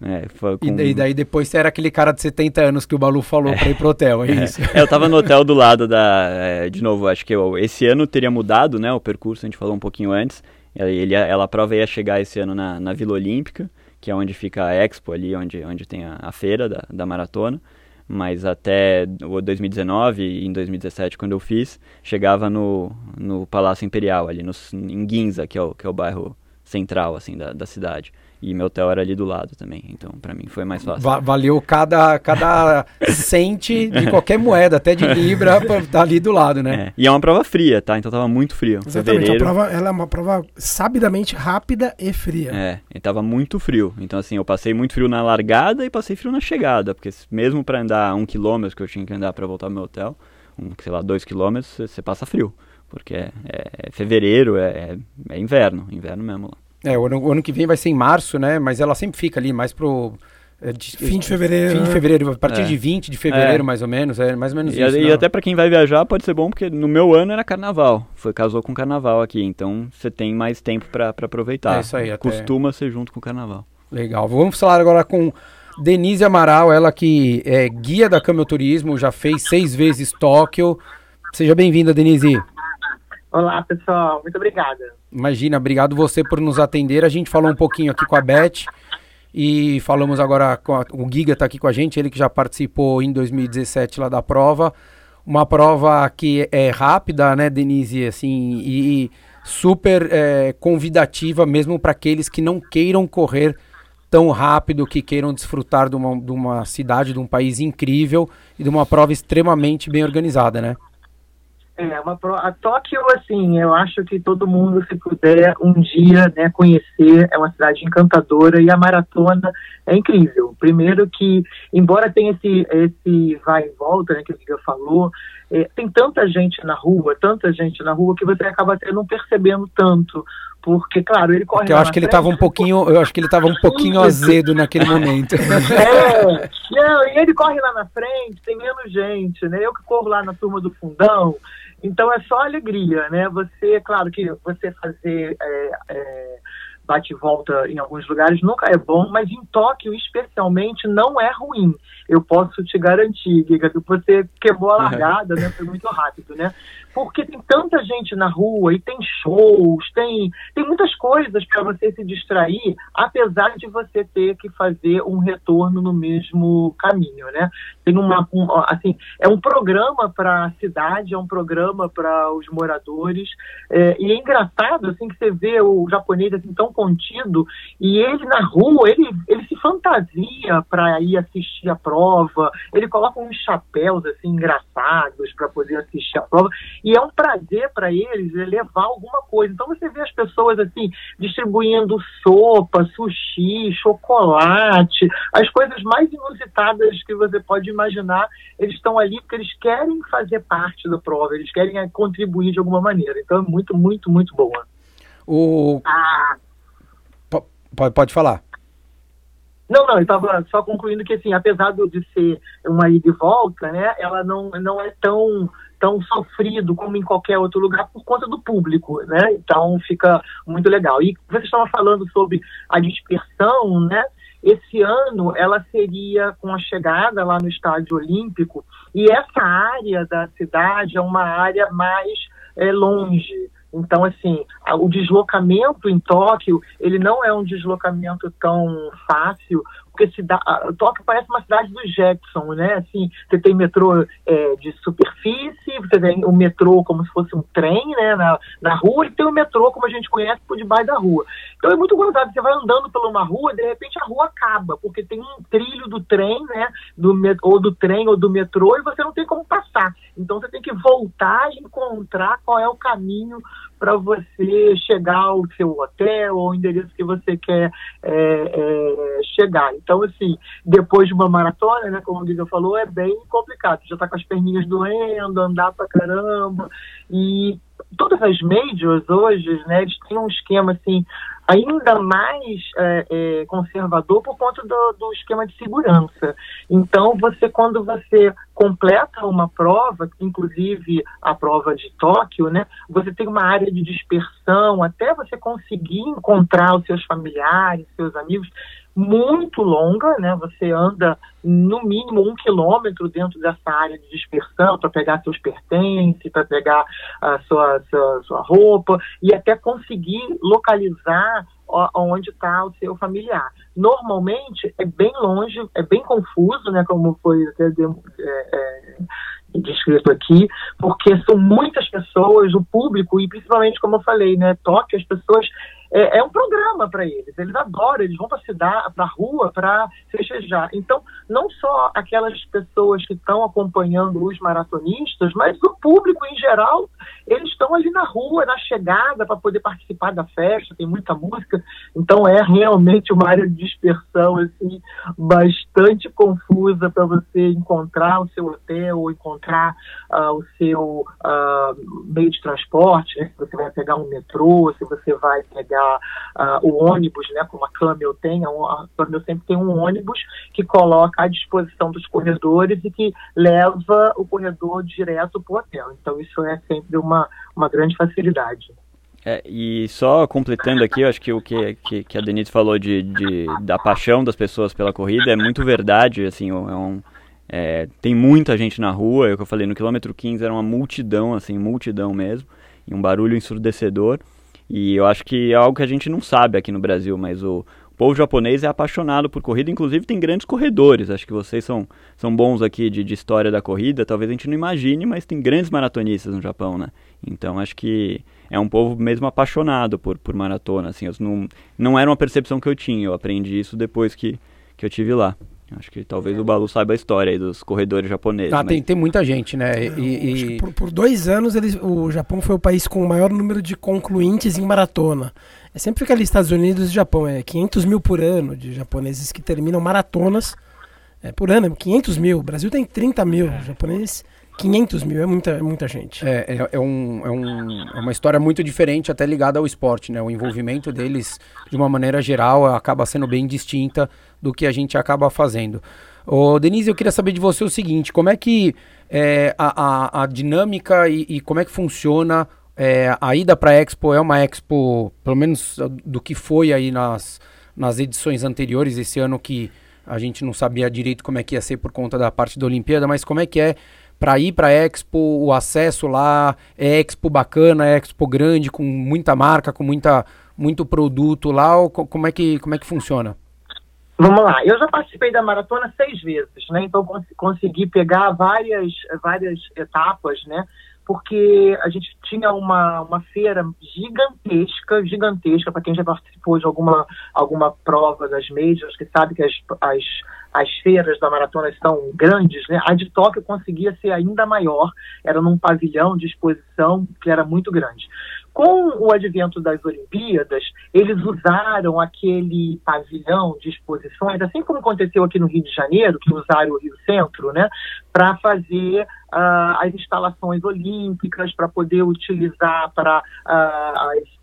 é, com... e, daí, depois você era aquele cara de 70 anos que o Balu falou é. pra ir pro hotel, é, é. isso? É, eu tava no hotel do lado da. É, de novo, acho que eu, esse ano teria mudado, né? O percurso, a gente falou um pouquinho antes. Ele, ela, a prova ia chegar esse ano na, na Vila Olímpica, que é onde fica a Expo ali, onde, onde tem a, a feira da, da maratona. Mas até 2019 e em 2017, quando eu fiz, chegava no, no Palácio Imperial, ali no, em Ginza, que é o, que é o bairro central, assim, da, da cidade. E meu hotel era ali do lado também, então para mim foi mais fácil. Va valeu cada, cada [LAUGHS] cente de qualquer moeda, até de libra, pra estar tá ali do lado, né? É. E é uma prova fria, tá? Então tava muito frio. Exatamente, Fevereiro, a prova, ela é uma prova sabidamente rápida e fria. É, e tava muito frio. Então assim, eu passei muito frio na largada e passei frio na chegada, porque mesmo para andar um quilômetro que eu tinha que andar para voltar ao meu hotel, um, sei lá, dois quilômetros, você passa frio. Porque é, é, é fevereiro, é, é, é inverno, inverno mesmo lá. É, o ano, o ano, que vem vai ser em março, né? Mas ela sempre fica ali mais pro. É, de, fim de fevereiro. Fim de né? fevereiro, a partir é. de 20 de fevereiro, é. mais ou menos. É mais ou menos e, isso. E até para quem vai viajar pode ser bom, porque no meu ano era carnaval. Foi, casou com carnaval aqui. Então você tem mais tempo para aproveitar. É isso aí. Até... Costuma ser junto com o carnaval. Legal. Vamos falar agora com Denise Amaral, ela que é guia da Camel Turismo, já fez seis vezes Tóquio. Seja bem-vinda, Denise. Olá, pessoal. Muito obrigada. Imagina, obrigado você por nos atender. A gente falou um pouquinho aqui com a Beth e falamos agora com a, o Giga está aqui com a gente, ele que já participou em 2017 lá da prova. Uma prova que é rápida, né, Denise, assim, e super é, convidativa mesmo para aqueles que não queiram correr tão rápido, que queiram desfrutar de uma, de uma cidade, de um país incrível e de uma prova extremamente bem organizada, né? É, uma a Tóquio, assim, eu acho que todo mundo, se puder um dia né, conhecer, é uma cidade encantadora e a maratona é incrível. Primeiro que, embora tenha esse, esse vai e volta, né, que o Giga falou, é, tem tanta gente na rua, tanta gente na rua, que você acaba até não percebendo tanto. Porque, claro, ele corre. Porque eu acho que ele estava um pouquinho, eu acho que ele estava um pouquinho azedo naquele momento. [LAUGHS] É, não, e ele corre lá na frente, tem menos gente, né? Eu que corro lá na turma do fundão, então é só alegria, né? Você, claro que você fazer é, é, bate e volta em alguns lugares nunca é bom, mas em Tóquio especialmente não é ruim. Eu posso te garantir, Giga, que você quebrou a largada, né? Foi muito rápido, né? porque tem tanta gente na rua e tem shows, tem, tem muitas coisas para você se distrair, apesar de você ter que fazer um retorno no mesmo caminho, né? Tem uma, um, assim, é um programa para a cidade, é um programa para os moradores, é, e é engraçado, assim, que você vê o japonês assim tão contido, e ele na rua, ele, ele se fantasia para ir assistir a prova, ele coloca uns chapéus, assim, engraçados para poder assistir a prova, e é um prazer para eles levar alguma coisa. Então você vê as pessoas assim distribuindo sopa, sushi, chocolate, as coisas mais inusitadas que você pode imaginar, eles estão ali porque eles querem fazer parte da prova, eles querem eh, contribuir de alguma maneira. Então é muito, muito, muito boa. O ah. pode, pode falar. Não, não, eu estava só concluindo que, assim, apesar de ser uma ida e volta, né, ela não, não é tão tão sofrido como em qualquer outro lugar por conta do público, né? Então fica muito legal. E você estava falando sobre a dispersão, né? Esse ano ela seria com a chegada lá no Estádio Olímpico e essa área da cidade é uma área mais é, longe. Então, assim, o deslocamento em Tóquio, ele não é um deslocamento tão fácil, porque cida, Tóquio parece uma cidade do Jackson, né? Assim, você tem metrô é, de superfície, você tem o metrô como se fosse um trem, né? Na, na rua, e tem o metrô como a gente conhece por debaixo da rua. Então é muito gozado, você vai andando por uma rua, de repente a rua acaba, porque tem um trilho do trem, né? Do, ou do trem ou do metrô, e você não tem como passar. Então você tem que voltar e encontrar qual é o caminho para você chegar ao seu hotel ou endereço que você quer é, é, chegar. Então, assim, depois de uma maratona, né, como o Guiga falou, é bem complicado. Já está com as perninhas doendo, andar pra caramba. E todas as majors hoje, né, eles têm um esquema assim ainda mais é, é, conservador por conta do, do, esquema de segurança. Então, você quando você completa uma prova, inclusive a prova de Tóquio, né, você tem uma área de dispersão até você conseguir encontrar os seus familiares, seus amigos muito longa, né? Você anda no mínimo um quilômetro dentro dessa área de dispersão para pegar seus pertences, para pegar a sua, sua, sua roupa e até conseguir localizar onde está o seu familiar. Normalmente é bem longe, é bem confuso, né? Como foi até é, é, descrito aqui, porque são muitas pessoas, o público, e principalmente, como eu falei, né, Tóquio, as pessoas é, é um programa para eles. Eles adoram, eles vão para a cidade, para rua para festejar. Então, não só aquelas pessoas que estão acompanhando os maratonistas, mas o público em geral, eles estão ali na rua, na chegada, para poder participar da festa, tem muita música. Então, é realmente uma área de dispersão assim, bastante confusa para você encontrar o seu hotel, ou encontrar uh, o seu uh, meio de transporte, né? se você vai pegar um metrô, se você vai pegar o ônibus, né? como a Camel tem, a Camel sempre tem um ônibus que coloca à disposição dos corredores e que leva o corredor direto para o hotel. Então isso é sempre uma, uma grande facilidade. É, e só completando aqui, eu acho que o que, que, que a Denise falou de, de, da paixão das pessoas pela corrida é muito verdade, assim, é um, é, tem muita gente na rua, é o que eu falei, no quilômetro 15 era uma multidão, assim, multidão mesmo, e um barulho ensurdecedor, e eu acho que é algo que a gente não sabe aqui no Brasil, mas o, povo japonês é apaixonado por corrida, inclusive tem grandes corredores. Acho que vocês são, são bons aqui de, de história da corrida. Talvez a gente não imagine, mas tem grandes maratonistas no Japão, né? Então acho que é um povo mesmo apaixonado por, por maratona. Assim, não, não era uma percepção que eu tinha. Eu aprendi isso depois que, que eu tive lá. Acho que talvez o Balu saiba a história aí dos corredores japoneses. Ah, mas... tem, tem muita gente, né? E, e... Por, por, dois anos eles, o Japão foi o país com o maior número de concluintes em maratona. É sempre fica ali Estados Unidos e Japão, é 500 mil por ano de japoneses que terminam maratonas é, por ano, 500 mil. O Brasil tem 30 mil, japoneses 500 mil, é muita, é muita gente. É, é, é, um, é, um, é uma história muito diferente, até ligada ao esporte, né? O envolvimento deles, de uma maneira geral, acaba sendo bem distinta do que a gente acaba fazendo. Ô, Denise, eu queria saber de você o seguinte, como é que é, a, a, a dinâmica e, e como é que funciona é, a ida para a Expo é uma Expo, pelo menos do que foi aí nas, nas edições anteriores, esse ano que a gente não sabia direito como é que ia ser por conta da parte da Olimpíada, mas como é que é para ir para Expo, o acesso lá é Expo bacana, é Expo grande, com muita marca, com muita, muito produto lá, ou como é que, como é que funciona? Vamos lá, eu já participei da maratona seis vezes, né? Então cons consegui pegar várias, várias etapas, né? porque a gente tinha uma, uma feira gigantesca, gigantesca, para quem já participou de alguma, alguma prova das majors, que sabe que as, as, as feiras da maratona são grandes, né? A de Tóquio conseguia ser ainda maior, era num pavilhão de exposição que era muito grande. Com o advento das Olimpíadas, eles usaram aquele pavilhão de exposições, assim como aconteceu aqui no Rio de Janeiro, que usaram o Rio Centro, né, para fazer uh, as instalações olímpicas, para poder utilizar para uh,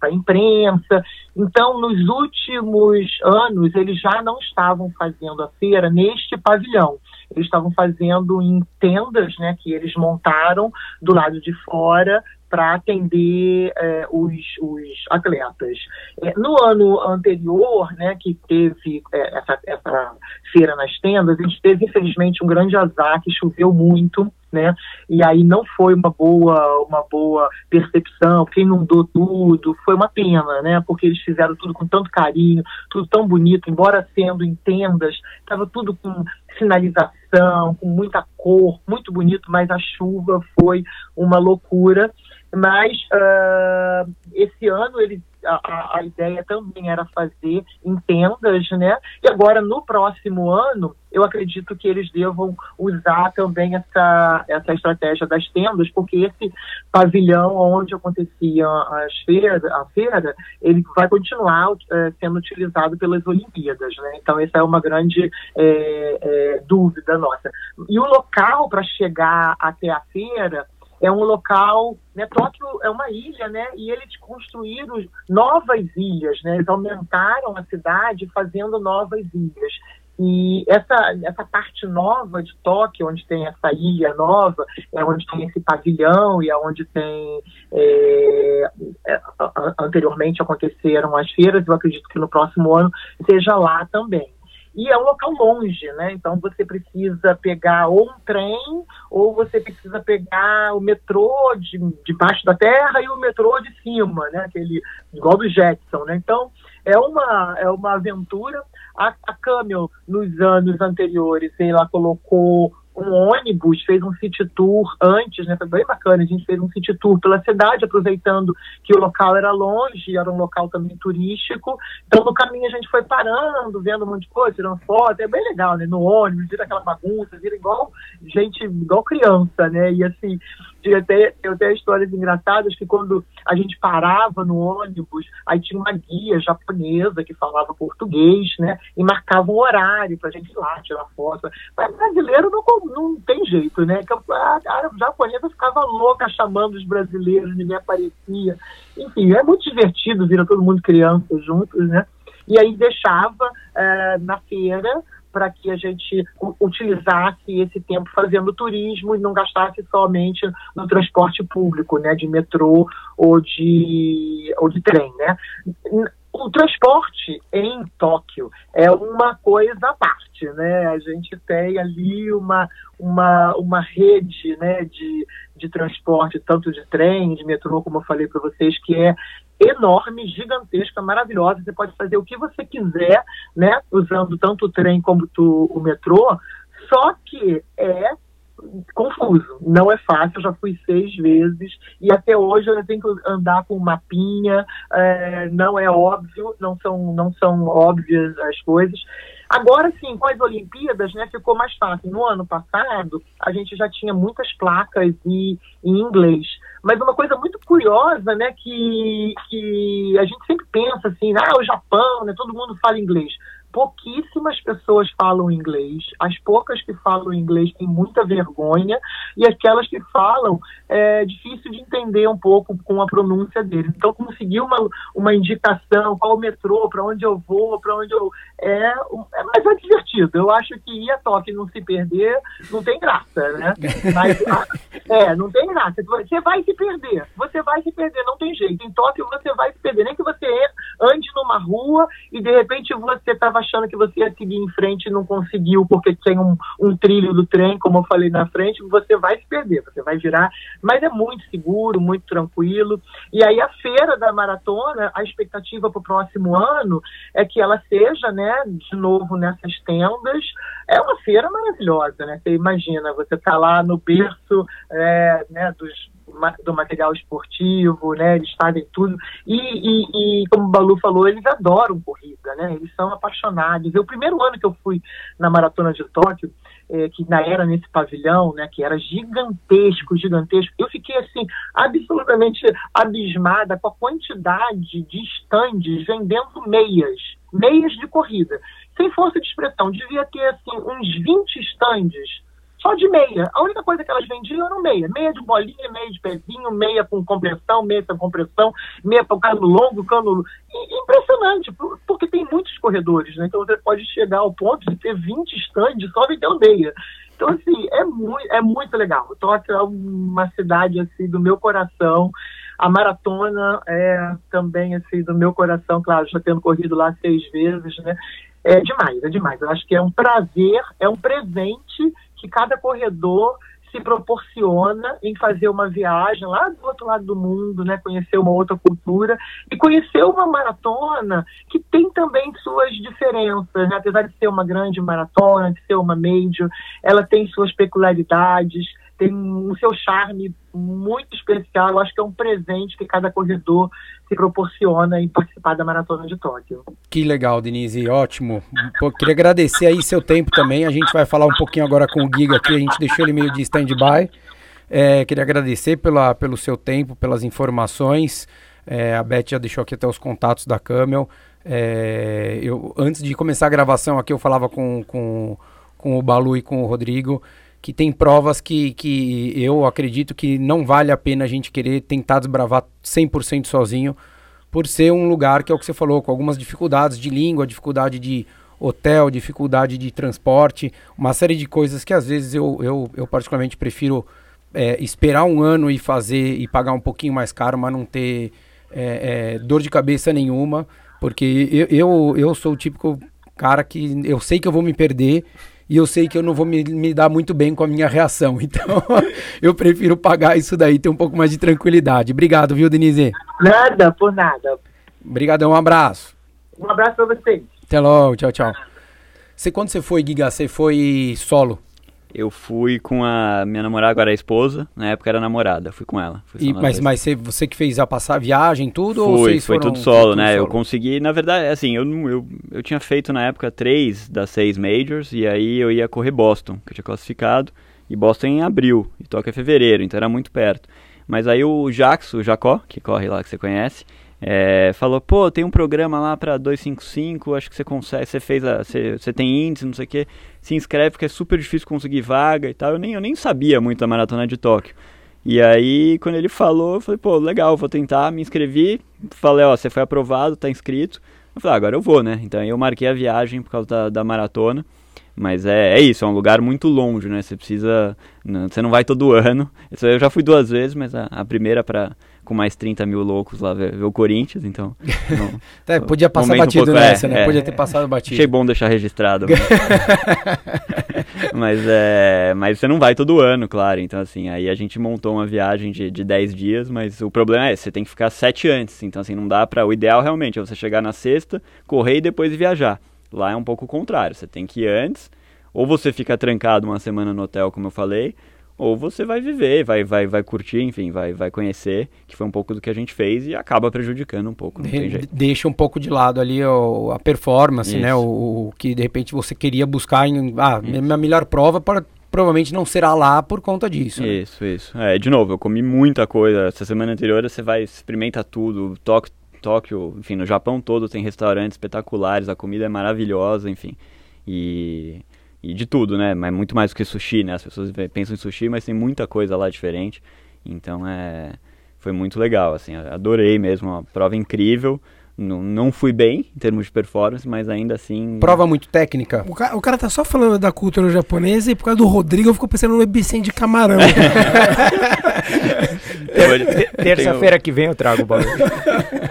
a imprensa. Então, nos últimos anos, eles já não estavam fazendo a feira neste pavilhão. Eles estavam fazendo em tendas, né, que eles montaram do lado de fora para atender é, os, os, atletas. É, no ano anterior, né, que teve é, essa, essa feira nas tendas, a gente teve, infelizmente, um grande azar que choveu muito, né? E aí não foi uma boa, uma boa percepção, quem inundou tudo, foi uma pena, né? Porque eles fizeram tudo com tanto carinho, tudo tão bonito, embora sendo em tendas, estava tudo com sinalização, com muita cor, muito bonito, mas a chuva foi uma loucura. Mas uh, esse ano ele, a, a, ideia também era fazer em tendas, né? E agora no próximo ano eu acredito que eles devam usar também essa, essa estratégia das tendas, porque esse pavilhão onde acontecia as feiras, a feira, ele vai continuar é, sendo utilizado pelas Olimpíadas, né? Então essa é uma grande é, é, dúvida nossa. E o local para chegar até a feira é um local, né, Tóquio é uma ilha, né, e eles construíram novas ilhas, né, eles aumentaram a cidade fazendo novas ilhas. E essa, essa parte nova de Tóquio, onde tem essa ilha nova, é onde tem esse pavilhão e é onde tem. É, é, anteriormente aconteceram as feiras, eu acredito que no próximo ano seja lá também. E é um local longe, né? Então você precisa pegar ou um trem, ou você precisa pegar o metrô de, de baixo da terra e o metrô de cima, né? Aquele, igual do Jetson, né? Então é uma, é uma aventura. A, a Camel, nos anos anteriores, ela colocou um ônibus fez um city tour antes, né? Foi bem bacana. A gente fez um city tour pela cidade, aproveitando que o local era longe, era um local também turístico. Então, no caminho, a gente foi parando, vendo um monte de coisa, tirando foto. É bem legal, né? No ônibus, vira aquela bagunça, vira igual gente, igual criança, né? E assim, tinha até, tinha até histórias engraçadas que quando a gente parava no ônibus, aí tinha uma guia japonesa que falava português, né? E marcava um horário pra gente ir lá tirar foto. Mas brasileiro não, não tem jeito, né? A, a japonesa ficava louca chamando os brasileiros, ninguém aparecia. Enfim, é muito divertido, vira todo mundo criança juntos, né? E aí deixava é, na feira para que a gente utilizasse esse tempo fazendo turismo e não gastasse somente no transporte público, né, de metrô ou de, ou de trem, né. O transporte em Tóquio é uma coisa à parte, né? A gente tem ali uma, uma, uma rede né, de, de transporte, tanto de trem, de metrô, como eu falei para vocês, que é enorme, gigantesca, maravilhosa. Você pode fazer o que você quiser, né, usando tanto o trem como o metrô, só que é confuso, não é fácil, já fui seis vezes e até hoje eu tenho que andar com mapinha, é, não é óbvio, não são, não são óbvias as coisas. Agora sim, com as Olimpíadas, né, ficou mais fácil. No ano passado, a gente já tinha muitas placas e, em inglês. Mas uma coisa muito curiosa, né, que, que a gente sempre pensa assim, ah, o Japão, né, todo mundo fala inglês pouquíssimas pessoas falam inglês, as poucas que falam inglês têm muita vergonha, e aquelas que falam é difícil de entender um pouco com a pronúncia deles. Então, conseguir uma, uma indicação, qual o metrô, para onde eu vou, para onde eu. É, é mais é divertido. Eu acho que ir a Tóquio não se perder não tem graça, né? Mas, [LAUGHS] é, não tem graça. Você vai se perder, você vai se perder, não tem jeito. Em Tóquio você vai se perder, nem que você ande numa rua e de repente você estava achando que você ia seguir em frente e não conseguiu porque tem um, um trilho do trem, como eu falei na frente, você vai se perder, você vai virar. Mas é muito seguro, muito tranquilo. E aí a feira da maratona, a expectativa para o próximo ano é que ela seja, né, de novo nessas tendas. É uma feira maravilhosa, né? Você imagina, você está lá no berço é, né, dos do material esportivo, né? Eles fazem tudo. E, e, e, como o Balu falou, eles adoram corrida, né? Eles são apaixonados. Eu, o primeiro ano que eu fui na Maratona de Tóquio, é, que na era nesse pavilhão, né? Que era gigantesco, gigantesco. Eu fiquei, assim, absolutamente abismada com a quantidade de estandes vendendo meias. Meias de corrida. Sem força de expressão. Devia ter, assim, uns 20 estandes só de meia. A única coisa que elas vendiam era meia. Meia de bolinha, meia de pezinho, meia com compressão, meia sem compressão, meia o cano longo, cano... Impressionante, porque tem muitos corredores, né? Então você pode chegar ao ponto de ter 20 stands só vendendo meia. Então, assim, é muito, é muito legal. Tóquio é uma cidade, assim, do meu coração. A maratona é também, assim, do meu coração. Claro, já tendo corrido lá seis vezes, né? É demais, é demais. Eu acho que é um prazer, é um presente que cada corredor se proporciona em fazer uma viagem lá do outro lado do mundo, né, conhecer uma outra cultura e conhecer uma maratona que tem também suas diferenças, né? apesar de ser uma grande maratona, de ser uma major, ela tem suas peculiaridades, tem o seu charme muito especial. Eu acho que é um presente que cada corredor se proporciona em participar da Maratona de Tóquio. Que legal, Denise, ótimo. Pô, queria agradecer aí seu tempo também. A gente vai falar um pouquinho agora com o Giga aqui, a gente deixou ele meio de stand-by. É, queria agradecer pela, pelo seu tempo, pelas informações. É, a Beth já deixou aqui até os contatos da Camel. É, eu, antes de começar a gravação aqui, eu falava com, com, com o Balu e com o Rodrigo que tem provas que, que eu acredito que não vale a pena a gente querer tentar desbravar 100% sozinho, por ser um lugar que é o que você falou, com algumas dificuldades de língua, dificuldade de hotel, dificuldade de transporte, uma série de coisas que às vezes eu, eu, eu particularmente prefiro é, esperar um ano e fazer e pagar um pouquinho mais caro, mas não ter é, é, dor de cabeça nenhuma, porque eu, eu, eu sou o típico cara que eu sei que eu vou me perder e eu sei que eu não vou me, me dar muito bem com a minha reação. [LAUGHS] Então, eu prefiro pagar isso daí, ter um pouco mais de tranquilidade. Obrigado, viu, Denise? Nada, por nada. Obrigadão, um abraço. Um abraço pra vocês. Até logo, tchau, tchau. Você, quando você foi, Giga, você foi solo? Eu fui com a minha namorada, agora a esposa, na época era namorada, fui com ela. E, mas mas você, você que fez a passar viagem, tudo? Fui, ou foi vocês foram, tudo solo, tudo né? Eu solo? consegui, na verdade, assim, eu, eu, eu tinha feito na época três das seis majors, e aí eu ia correr Boston, que eu tinha classificado, e Boston em abril, e toca em fevereiro, então era muito perto. Mas aí o Jax, o Jacó, que corre lá, que você conhece, é, falou, pô, tem um programa lá pra 255, acho que você consegue, você fez a, você, você tem índice, não sei o que, se inscreve porque é super difícil conseguir vaga e tal. Eu nem, eu nem sabia muito da maratona de Tóquio. E aí, quando ele falou, eu falei, pô, legal, vou tentar, me inscrevi, falei, ó, você foi aprovado, tá inscrito. Eu falei, ah, agora eu vou, né? Então eu marquei a viagem por causa da, da maratona. Mas é, é isso, é um lugar muito longe, né? Você precisa. não- você não vai todo ano. Eu já fui duas vezes, mas a, a primeira para com mais 30 mil loucos lá ver, ver o Corinthians, então. [LAUGHS] não- É, podia passar um batido pouco- nessa, é, né? é. podia ter passado batido. Achei bom deixar registrado. mas- [LAUGHS] mas é. Mas você não vai todo ano, claro. Então, assim, aí a gente montou uma viagem de, de 10 dias, mas o problema é, você tem que ficar 7 antes. Então, assim, não dá pra. O ideal realmente é você chegar na sexta, correr e depois viajar. Lá é um pouco o contrário. Você tem que ir antes, ou você fica trancado uma semana no hotel, como eu falei. Ou você vai viver, vai, vai, vai curtir, enfim, vai, vai conhecer, que foi um pouco do que a gente fez e acaba prejudicando um pouco, não tem De- jeito. deixa um pouco de lado ali a performance, Isso. né? O, o que de repente você queria buscar em. Ah, minha melhor prova para, provavelmente não será lá por conta disso. né? Isso, isso. É, de novo, eu comi muita coisa. Essa semana anterior você vai, experimenta tudo. Tóquio, Tóquio, enfim, no Japão todo tem restaurantes espetaculares, a comida é maravilhosa, enfim. E, e de tudo, né? Mas muito mais do que sushi, né? As pessoas pensam em sushi, mas tem muita coisa lá diferente. Então é. Foi muito legal, assim, adorei mesmo, uma prova incrível. Não, não fui bem em termos de performance, mas ainda assim. Prova muito técnica. O cara, o cara tá só falando da cultura japonesa e por causa do Rodrigo eu fico pensando no Ebicem de camarão. [LAUGHS] Terça-feira que vem eu trago o bagulho. [LAUGHS]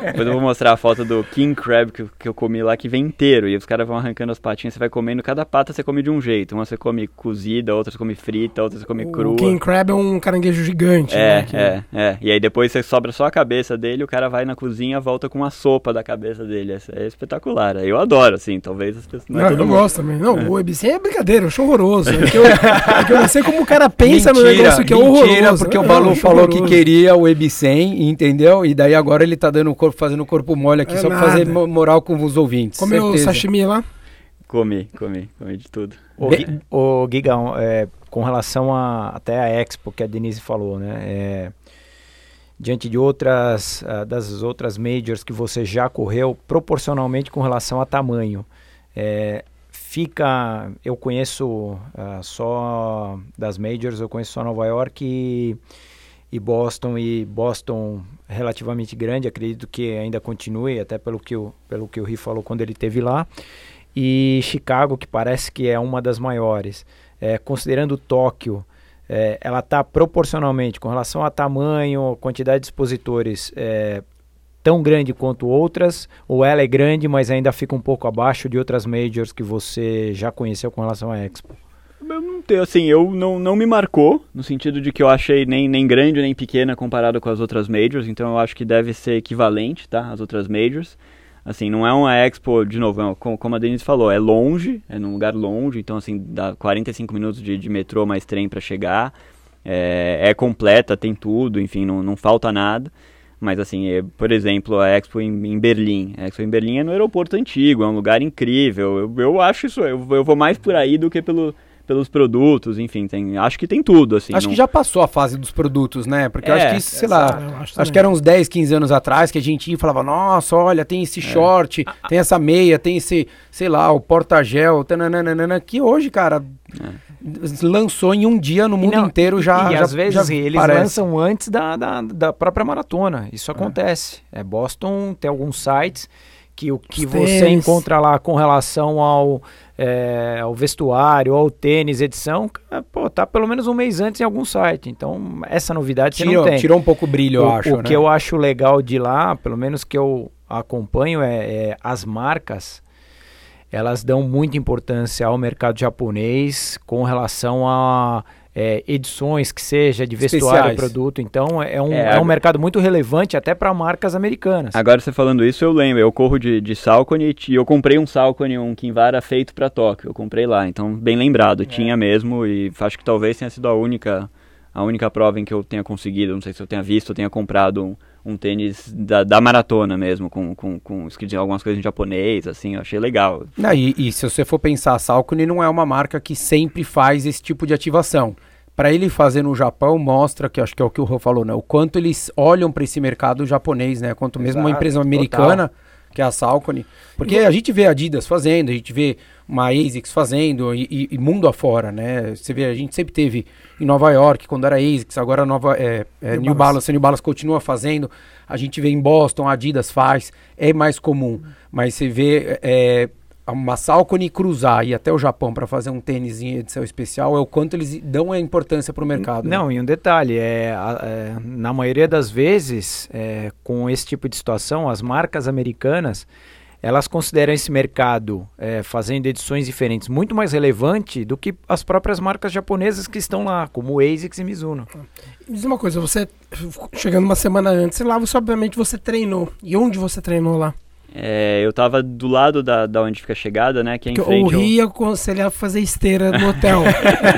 Depois eu vou mostrar a foto do King Crab que, eu- que eu comi lá, que vem inteiro. E os caras vão arrancando as patinhas, você vai comendo. Cada pata você come de um jeito. Uma você come cozida, outra você come frita, outra você come crua. o King Crab é um caranguejo gigante. É, né, que- é, é. E aí depois você sobra só a cabeça dele, o cara vai na cozinha, volta com uma sopa da cabeça dele. É, é espetacular. Eu adoro, assim, talvez as pessoas. Não, é Não, todo eu mundo. gosto também. Não, o Ebicem é brincadeira, eu acho horroroso. É que eu, é que eu não sei como o cara pensa no negócio que é horroroso. mentira, porque o Balu falou que queria o Ebicem, entendeu? E daí agora ele tá dando o corpo, fazendo o corpo mole aqui É só pra nada. fazer mo- moral com os ouvintes. Comeu certeza. sashimi lá? Comi, comi, comi de tudo. O, Gui- o Gigão, é, com relação a, até a Expo que a Denise falou, né? é, diante de outras ah, das outras majors que você já correu, proporcionalmente com relação a tamanho, é, fica, eu conheço ah, só das majors, eu conheço só Nova York e, e Boston e Boston relativamente grande, acredito que ainda continue, até pelo que o pelo que o Ri falou quando ele teve lá e Chicago, que parece que é uma das maiores. É, considerando Tóquio, é, ela está proporcionalmente, com relação a tamanho, quantidade de expositores, é, tão grande quanto outras, ou ela é grande, mas ainda fica um pouco abaixo de outras majors que você já conheceu com relação à Expo? Eu não tenho, assim, eu não, não me marcou, no sentido de que eu achei nem, nem grande nem pequena comparado com as outras majors, então eu acho que deve ser equivalente, tá, às outras majors. Assim, não é uma expo, de novo, é como a Denise falou, é longe, é num lugar longe, então assim, dá 45 minutos de, de metrô mais trem para chegar, é, é completa, tem tudo, enfim, não, não falta nada. Mas assim, é, por exemplo, a Expo em, em Berlim. A Expo em Berlim é no aeroporto antigo, é um lugar incrível. Eu, eu acho isso, eu, eu vou mais por aí do que pelo, pelos produtos, enfim, tem, acho que tem tudo, assim. Acho não- que já passou a fase dos produtos, né? Porque eu É, acho que, isso, sei lá, Eu acho acho que eram uns 10, 15 anos atrás que a gente ia e falava, nossa, olha, tem É. esse short, tem essa meia, tem esse, sei lá, o porta-gel, que hoje, cara, lançou em um dia no mundo não, inteiro já. e já, às vezes já eles parece. lançam antes da, da, da própria maratona. Isso acontece. É Boston tem alguns sites que o que Os você tênis. encontra lá com relação ao, é, ao vestuário, ao tênis, edição, cara, pô, tá pelo menos um mês antes em algum site. Então essa novidade você Tirou, não tem. tirou um pouco o brilho, eu o, acho. o né? que eu acho legal de lá, pelo menos que eu acompanho, é, é as marcas. Elas dão muita importância ao mercado japonês com relação a é, edições que seja de vestuário, produto. Então é um, É, é, um agora- mercado muito relevante até para marcas americanas. Agora você falando isso, eu lembro. Eu corro de, de Salcone e eu comprei um Salcone, um Kinvara feito para Tóquio. Eu comprei lá, então bem lembrado. Tinha mesmo e acho que talvez tenha sido a única a única prova em que eu tenha conseguido. Não sei se eu tenha visto ou tenha comprado um, um tênis da, da maratona mesmo, com, com, com escrito algumas coisas em japonês, assim. Eu achei legal. Não, e, e se você for pensar, a Salcone não é uma marca que sempre faz esse tipo de ativação. Para ele fazer no Japão, mostra que acho que é o que o Rô falou, né? O quanto eles olham para esse mercado japonês, né? Quanto mesmo uma Exato, empresa total. americana, que é a Salcone. Porque a gente vê Adidas fazendo, a gente vê uma ASICS fazendo e, e- e mundo afora, né? Você vê, a gente sempre teve em Nova York, quando era ASICS, agora nova, é, é, New New Balance. Balance, New Balance continua fazendo. A gente vê em Boston, a Adidas faz, é mais comum. Mas você vê é, uma Salcone cruzar e ir até o Japão para fazer um tênis em edição especial, é o quanto eles dão a importância para o mercado. né? Não, e um detalhe, é, é, na maioria das vezes, é, com esse tipo de situação, as marcas americanas, elas consideram esse mercado, é, fazendo edições diferentes, muito mais relevante do que as próprias marcas japonesas que estão lá, como ASICS e Mizuno. Me Diz uma coisa, você chegando uma semana antes, lá você obviamente você treinou. E onde você treinou lá? É, eu tava do lado da, da onde fica a chegada, né? Que é em Porque o frente ao- Rio aconselhava fazer esteira no hotel.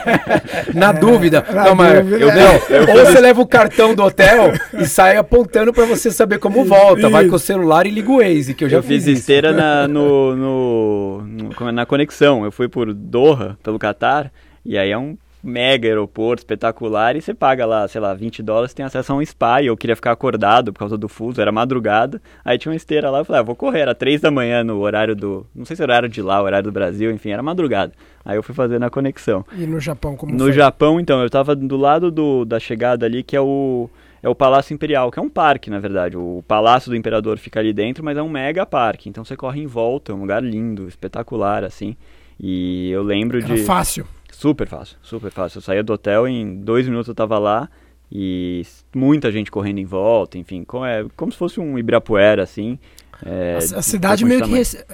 [LAUGHS] Na dúvida. na não, mas dúvida. eu- não, ou você leva o cartão do hotel e sai apontando para você saber como volta. Vai com o celular e liga o Waze, que eu já eu fiz isso. esteira na, [LAUGHS] no, no- no- é, na conexão. Eu fui por Doha, pelo Catar, e aí é um mega aeroporto espetacular e você paga lá, sei lá, 20 dólares, tem acesso a um spa e eu queria ficar acordado por causa do fuso, era madrugada. Aí tinha uma esteira lá, eu falei, ah, vou correr, era 3 da manhã no horário do, não sei se era horário de lá, horário do Brasil, enfim, era madrugada. Aí eu fui fazer na conexão. e no Japão, como No foi? Japão, então, eu tava do lado do, da chegada ali, que é o, é o Palácio Imperial, que é um parque, na verdade. O Palácio do Imperador fica ali dentro, mas é um mega parque. Então você corre em volta, é um lugar lindo, espetacular, assim. E eu lembro Era de. fácil. Super fácil, super fácil. Eu saía do hotel em dois minutos eu tava lá e muita gente correndo em volta, enfim, como, é, como se fosse um Ibirapuera, assim. é, A, a cidade meio que. rece-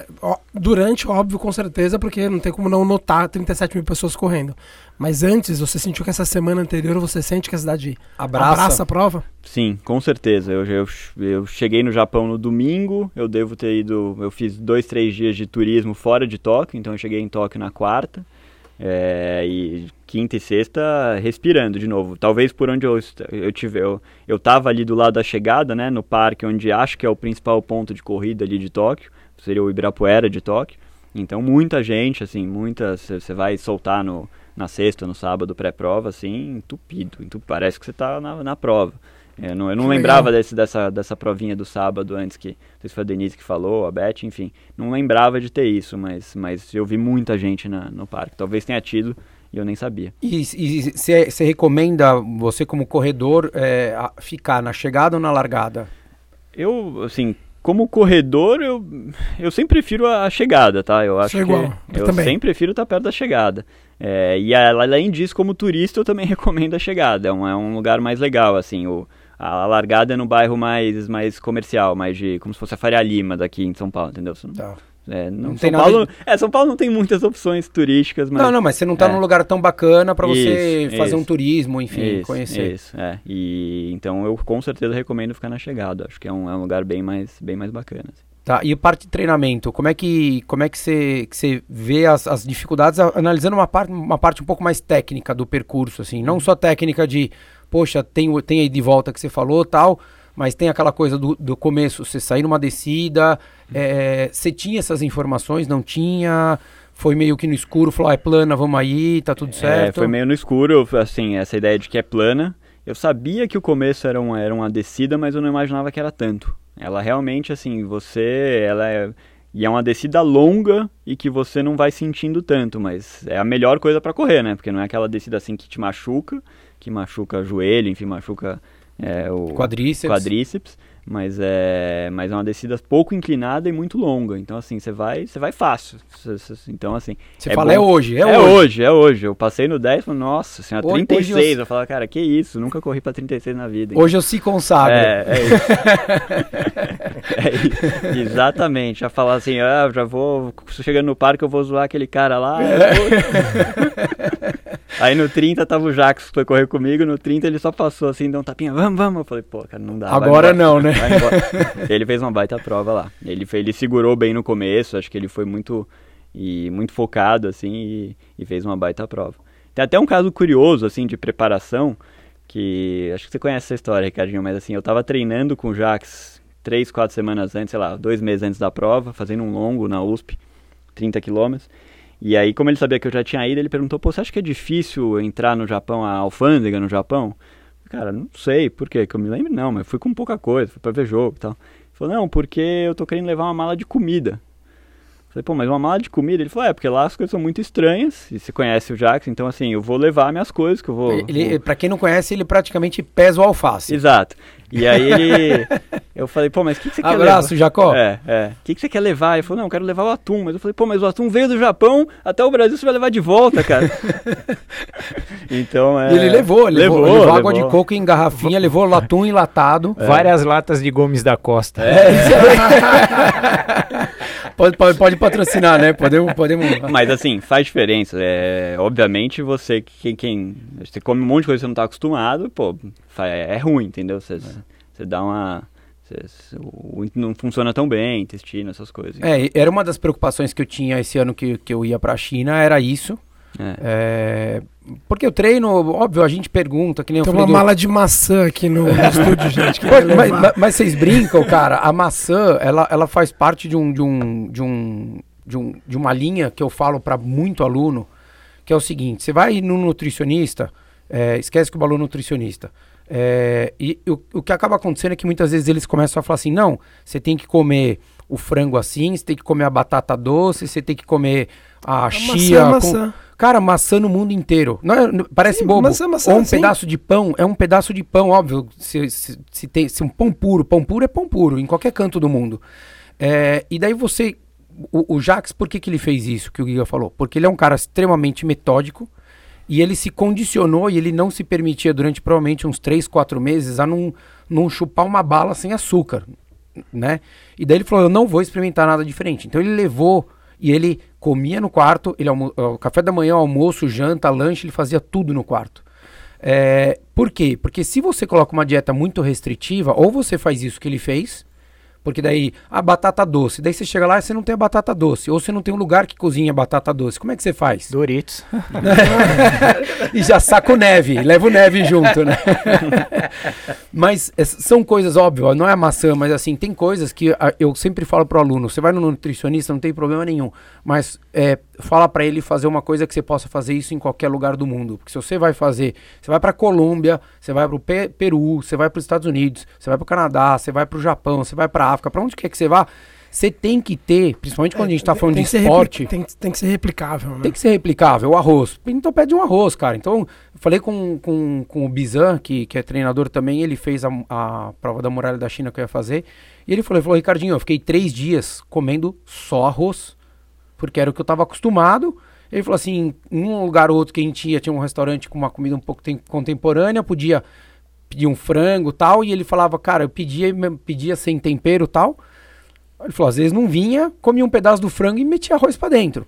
Durante, óbvio, com certeza, porque não tem como não notar 37 mil pessoas correndo. Mas antes, você sentiu que essa semana anterior você sente que a cidade Abraça. abraça a prova? Sim, com certeza. Eu, eu, eu cheguei no Japão no domingo, eu devo ter ido. Eu fiz dois, três dias de turismo fora de Tóquio, então eu cheguei em Tóquio na quarta. É, e quinta e sexta respirando de novo. Talvez por onde eu, eu tive. Eu, eu tava ali do lado da chegada, né? No parque, onde acho que é o principal ponto de corrida ali de Tóquio. Seria o Ibirapuera de Tóquio. Então muita gente, assim, muita. Você vai soltar no, na sexta, no sábado, pré-prova, assim, entupido. Parece que você tá na, na prova. Eu não, eu não lembrava desse, dessa, dessa provinha do sábado antes que. Não sei se foi a Denise que falou, a Beth, enfim. Não lembrava de ter isso, mas, mas eu vi muita gente na, no parque. Talvez tenha tido e eu nem sabia. E você recomenda, você como corredor, é, ficar na chegada ou na largada? Eu, assim, como corredor, eu, eu sempre prefiro a chegada, tá? Eu acho igual, que eu eu também. sempre prefiro estar perto da chegada. É, e além disso, como turista, eu também [LAUGHS] recomendo a chegada. É um, é um lugar mais legal, assim. O, a largada é no bairro mais, mais comercial, mais de. como se fosse a Faria Lima daqui em São Paulo, entendeu? Você não- Tá. é, não- Não São Paulo, é, São Paulo não tem muitas opções turísticas, mas. Não, não, mas você não tá é. num lugar tão bacana para você Isso, fazer um isso. turismo, enfim, isso, conhecer. Isso, é. E então eu com certeza recomendo ficar na chegada. Acho que é um, é um lugar bem mais, bem mais bacana. assim. Tá, e a parte de treinamento, como é que como é que você que você vê as, as dificuldades analisando uma parte uma parte um pouco mais técnica do percurso assim, não só técnica de, poxa, tem tem aí de volta que você falou, tal, mas tem aquela coisa do, do começo, você sair numa descida, é, você tinha essas informações, não tinha, foi meio que no escuro, falou, ah, é plana, vamos aí, tá tudo É, certo. foi meio no escuro, assim, essa ideia de que é plana. Eu sabia que o começo era, um, era uma descida, mas eu não imaginava que era tanto. Ela realmente, assim, você, ela é... E é uma descida longa e que você não vai sentindo tanto, mas é a melhor coisa pra correr, né? Porque não é aquela descida assim que te machuca, que machuca joelho, enfim, machuca é, o Quadríceps. quadríceps, mas é, mas é uma descida pouco inclinada e muito longa. Então assim, você vai, você vai fácil. Cê- cê- Então assim, Você é fala, é bom- hoje, é, é hoje. hoje, é hoje. Eu passei no 10, falei, nossa senhora, Hoje- 36. hoje eu- eu falava, cara, que isso, nunca corri pra 36 na vida. Hoje eu se consagro. É, é isso. [LAUGHS] É isso. Exatamente. Já falar assim, ah, já vou. Chegando no parque, eu vou zoar aquele cara lá. É. Aí no 30 tava o Jax que foi correr comigo, no 30 ele só passou assim, deu um tapinha, vamos, vamos. Eu falei, pô, cara, não dá. Agora embora, não, né? ele fez uma baita prova lá. Ele, ele segurou bem no começo, acho que ele foi muito, e, muito focado, assim, e, e fez uma baita prova. Tem até um caso curioso, assim, de preparação, que acho que você conhece essa história, Ricardinho, mas assim, eu tava treinando com o Jax três, quatro semanas antes, sei lá, dois meses antes da prova, fazendo um longo na USP, 30 quilômetros. E aí, como ele sabia que eu já tinha ido, ele perguntou, pô, você acha que é difícil entrar no Japão, a alfândega no Japão? Cara, não sei, por quê? Que eu me lembro, não, mas fui com pouca coisa, fui pra ver jogo e tal. Ele falou, não, porque eu tô querendo levar uma mala de comida. Falei, pô, mas uma mala de comida? Ele falou, é, porque lá as coisas são muito estranhas, e você conhece o Jax, então assim, eu vou levar minhas coisas, que eu vou... Ele, vou- pra quem não conhece, ele praticamente pesa o alface. Exato. E aí ele... [LAUGHS] Eu falei, pô, mas o que, que você quer levar? Abraço, Jacó. É, é. O que, que você quer levar? Ele falou, não, eu quero levar o atum. Mas eu falei, pô, mas o atum veio do Japão até o Brasil, você vai levar de volta, cara. [LAUGHS] então, é... E ele levou, ele levou, levou, levou água levou. de coco em garrafinha, levou latum enlatado. Várias latas de Gomes da Costa. É, isso aí. [LAUGHS] pode, pode, pode patrocinar, né? Podemos, podemos. Mas assim, faz diferença. É, obviamente você, quem, quem. Você come um monte de coisa que você não tá acostumado, pô, fa- é ruim, entendeu? Você, você dá uma. não funciona tão bem, intestino, essas coisas. É, era uma das preocupações que eu tinha esse ano que, que eu ia pra China, era isso. É. É, porque o treino, óbvio, a gente pergunta, que nem eu Tem falei uma do- mala de maçã aqui no, no estúdio, gente. mas, mas- mas vocês brincam, cara. A maçã, ela, ela faz parte de um, de um, de um, de um, de uma linha que eu falo para muito aluno, que é o seguinte: você vai no nutricionista, é, esquece que o balão é nutricionista. É, e o, o que acaba acontecendo é que muitas vezes eles começam a falar assim: não, você tem que comer o frango assim, você tem que comer a batata doce, você tem que comer a chia. é com- maçã. Cara, maçã no mundo inteiro. Não, é- parece Sim, bobo. maçã, maçã, Ou um pedaço de pão, é um pedaço de pão, óbvio. Se, se, se tem se um pão puro, pão puro é pão puro, em qualquer canto do mundo. É, e daí você. O, o Jax, por que, que ele fez isso que o Giga falou? Porque ele é um cara extremamente metódico e ele se condicionou e ele não se permitia durante provavelmente uns 3, 4 meses a não, não chupar uma bala sem açúcar, né? E daí ele falou, eu não vou experimentar nada diferente. Então ele levou e ele comia no quarto, ele café da manhã, almoço, janta, lanche, ele fazia tudo no quarto. É, por quê? Porque se você coloca uma dieta muito restritiva, ou você faz isso que ele fez, porque daí a batata doce, daí você chega lá e você não tem a batata doce, ou você não tem um lugar que cozinha batata doce. Como é que você faz? Doritos. [LAUGHS] e já saco neve, leva o neve junto, né? [LAUGHS] mas é, são coisas óbvias, não é a maçã, mas assim, tem coisas que ah, eu sempre falo pro aluno, você vai no nutricionista, não tem problema nenhum, mas é, fala para ele fazer uma coisa que você possa fazer isso em qualquer lugar do mundo, porque se você vai fazer, você vai para Colômbia, você vai pro Pe- Peru, você vai para os Estados Unidos, você vai pro Canadá, você vai pro Japão, você vai pra África, para onde quer que você vá, você tem que ter, principalmente quando a gente tá falando tem de esporte, tem, tem que ser replicável, né? tem que ser replicável, o arroz. Então pede um arroz, cara. Então, eu falei com, com, com o Bizan, que, que é treinador também, ele fez a, a prova da muralha da China que eu ia fazer. E ele falou, ele falou, Ricardinho, eu fiquei três dias comendo só arroz, porque era o que eu tava acostumado. Ele falou assim, em um lugar ou outro que a gente ia, tinha um restaurante com uma comida um pouco tem- contemporânea, podia pedir um frango tal, e ele falava, cara, eu pedia, pedia sem tempero tal. Ele falou, às vezes não vinha, comia um pedaço do frango e metia arroz pra dentro.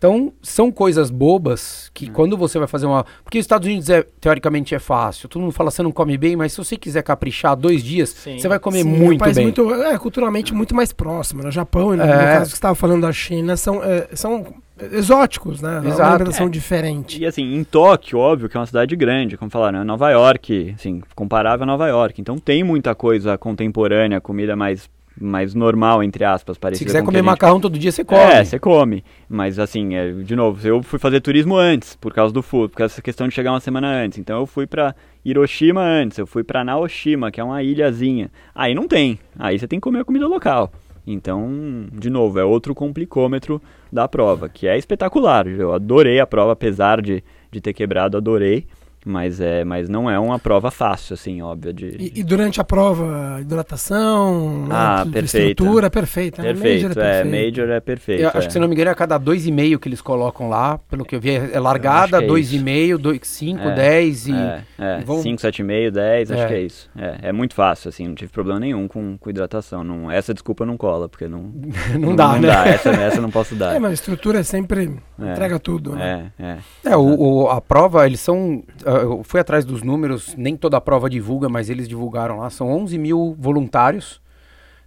Então, são coisas bobas que quando você vai fazer uma. Porque os Estados Unidos, é, teoricamente, é fácil. Todo mundo fala, você não come bem, mas se você quiser caprichar dois dias, Sim. você vai comer Sim, é um muito país bem. muito- é, culturalmente muito mais próximo. No Japão, e no, É. no caso que você estava falando da China, são, é, são exóticos, né? É Exato. uma alimentação diferente. E assim, em Tóquio, óbvio que é uma cidade grande, como falaram, é Nova York, assim, comparável a Nova York. Então tem muita coisa contemporânea, comida mais, mais normal, entre aspas, Se parecida quiser comer gente macarrão todo dia, você come. É, você come. Mas assim, é, de novo, eu fui fazer turismo antes, por causa do food, por causa dessa questão de chegar uma semana antes. Então eu fui pra Hiroshima antes, eu fui pra Naoshima, que é uma ilhazinha. Aí não tem. Aí você tem que comer a comida local. Então, de novo, é outro complicômetro da prova, que é espetacular. Eu adorei a prova, apesar de, de ter quebrado, adorei. Mas, é, mas não é uma prova fácil, assim, óbvio. De... E, e durante a prova, hidratação, ah, né, perfeita. estrutura perfeita. Perfeito, né? Major é, perfeito. Major é perfeito. Eu, acho é. que, se não me engano, é a cada 2,5 que eles colocam lá, pelo que eu vi, é largada, 2,5, 5, 10 e... É, é. vão... 5, 7,5, 10, acho que é isso. É, é muito fácil, assim, não tive problema nenhum com, com hidratação. Não, essa desculpa não cola, porque não... não, [LAUGHS] não, dá, não né? Dá. Essa, essa não posso dar. É, mas a estrutura sempre entrega tudo, né? É, é. É, o, o, a prova, eles são... Eu fui atrás dos números, nem toda a prova divulga, mas eles divulgaram lá, são 11 mil voluntários,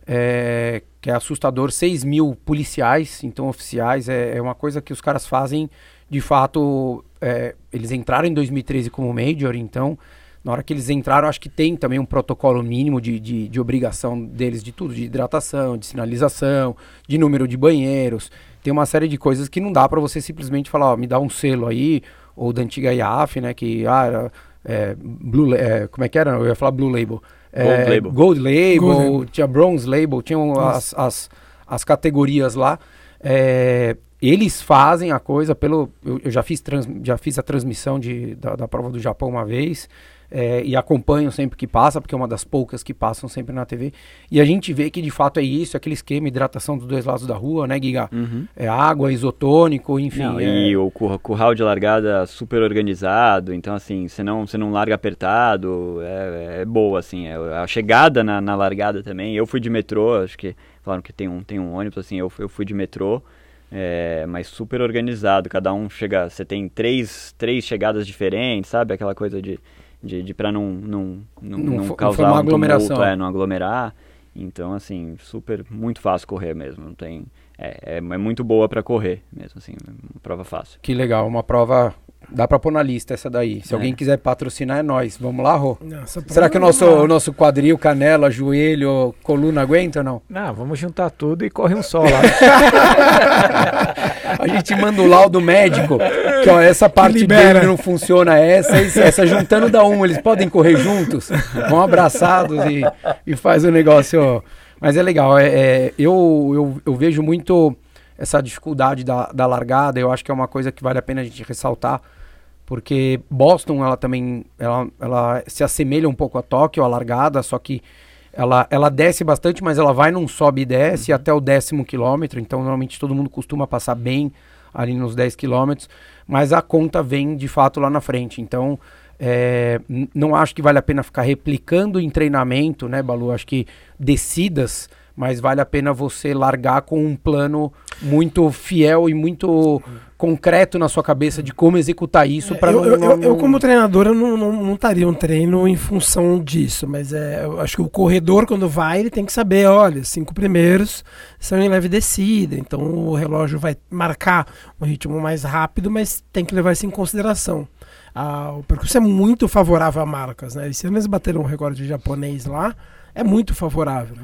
é, que é assustador, 6 mil policiais, então oficiais, é, é uma coisa que os caras fazem, de fato, é, eles entraram em 2013 como Major, então, na hora que eles entraram, acho que tem também um protocolo mínimo de, de, de obrigação deles de tudo, de hidratação, de sinalização, de número de banheiros, tem uma série de coisas que não dá para você simplesmente falar, ó, me dá um selo aí, ou da antiga IAF, né, que, ah, era, é, Blue, é, como é que era? Eu ia falar Blue Label. É, Gold Label. Gold Label, Gold. tinha Bronze Label, tinham as, as, as, categorias lá. É, eles fazem a coisa pelo. Eu, eu, já, fiz trans, já fiz a transmissão de, da, da prova do Japão uma vez. É, e acompanho sempre que passa, porque é uma das poucas que passam sempre na TV. E a gente vê que de fato é isso, aquele esquema, hidratação dos dois lados da rua, né, Giga? Uhum. É água, isotônico, enfim. Não, é... E o curral de largada super organizado, então assim, você não, você não larga apertado, é, é boa, assim. É, a chegada na, na largada também, eu fui de metrô, acho que falaram que tem um, tem um ônibus, assim, eu, eu fui de metrô. É, mas super organizado, cada um chega, você tem três, três chegadas diferentes, sabe? Aquela coisa de, de, de para não, não, não, Não não causar formar um aglomeração. tumulto, é, não aglomerar. Então, assim, super, muito fácil correr mesmo. Não tem, é, é, é muito boa para correr mesmo, assim, uma prova fácil. Que legal, uma prova. Dá pra pôr na lista essa daí. Se É. alguém quiser patrocinar, é nós. Vamos lá, Rô? Nossa, Será que o nosso, o nosso quadril, canela, joelho, coluna aguenta ou não? Não, vamos juntar tudo e corre um só lá. [LAUGHS] A gente manda o laudo médico, que ó, essa parte dele não funciona, essa, essa, essa juntando dá um, eles podem correr juntos, vão abraçados e, e faz o negócio. ó. Mas é legal, é, é, eu, eu, eu vejo muito essa dificuldade da, da largada, eu acho que é uma coisa que vale a pena a gente ressaltar, porque Boston, ela também, ela, ela se assemelha um pouco a Tóquio, a largada, só que ela, ela desce bastante, mas ela vai num sobe e desce até o décimo quilômetro, então normalmente todo mundo costuma passar bem ali nos 10 quilômetros, mas a conta vem de fato lá na frente, então é, não acho que vale a pena ficar replicando em treinamento, né, Balu? Acho que descidas, mas vale a pena você largar com um plano muito fiel e muito concreto na sua cabeça de como executar isso para eu, não, eu, não- eu, como treinador, eu não, não, estaria um treino em função disso, mas é, eu acho que o corredor, quando vai, ele tem que saber, olha, cinco primeiros são em leve descida, então o relógio vai marcar um ritmo mais rápido, mas tem que levar isso em consideração. Ah, o percurso é muito favorável a marcas, né? Esse ano eles bateram um recorde japonês lá, é muito favorável.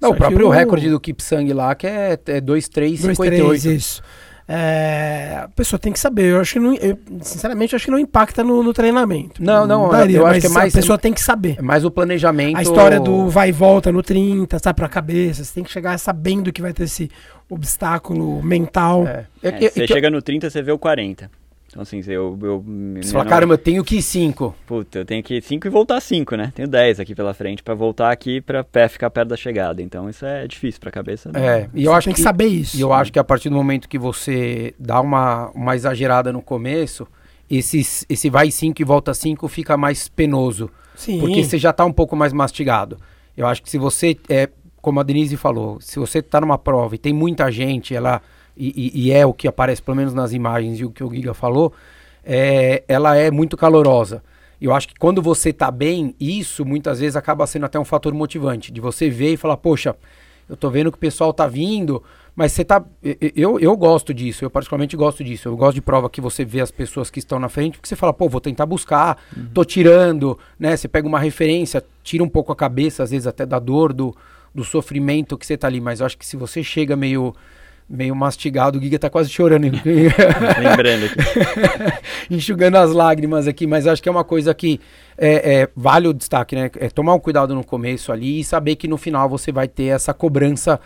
Não, Só o próprio que o- recorde do Kipsang lá, que é, é 2,358. 2, isso. É, a pessoa tem que saber. Eu acho que não, eu, sinceramente, eu acho que não impacta no, no treinamento. Não, não, daria, eu acho que é mais- a pessoa tem que saber. É mais o planejamento. A história do vai e volta no 30, sabe, pra cabeça. Você tem que chegar sabendo que vai ter esse obstáculo mental. É. É, É que- você é que- chega no 30, você vê o 40. Então, assim, eu... eu Você fala, caramba, eu tenho que ir 5. Puta, eu tenho que ir 5 e voltar 5, né? Tenho 10 aqui pela frente pra voltar aqui pra pé ficar perto da chegada. Então isso é difícil pra cabeça. né? É, e eu Você acho tem que, que, saber isso. e eu acho que a partir do momento que você dá uma, uma exagerada no começo, esse, esse vai 5 e volta 5 fica mais penoso. Sim. Porque você já tá um pouco mais mastigado. Eu acho que se você, é, como a Denise falou, se você tá numa prova e tem muita gente, ela e, e- e é o que aparece pelo menos nas imagens e o que o Giga falou, é, ela é muito calorosa. Eu acho que quando você tá bem, isso muitas vezes acaba sendo até um fator motivante, de você ver e falar, poxa, eu tô vendo que o pessoal tá vindo, mas você tá. Eu, eu gosto disso, eu particularmente gosto disso. Eu gosto de prova que você vê as pessoas que estão na frente, porque você fala, pô, vou tentar buscar, tô tirando, né? Você pega uma referência, tira um pouco a cabeça, às vezes até da dor, do, do sofrimento que você tá ali. Mas eu acho que se você chega meio. Meio mastigado, o Giga tá quase chorando, [LAUGHS] Lembrando aqui. [LAUGHS] enxugando as lágrimas aqui, mas acho que é uma coisa que é, é, vale o destaque, né? É tomar um cuidado no começo ali e saber que no final você vai ter essa cobrança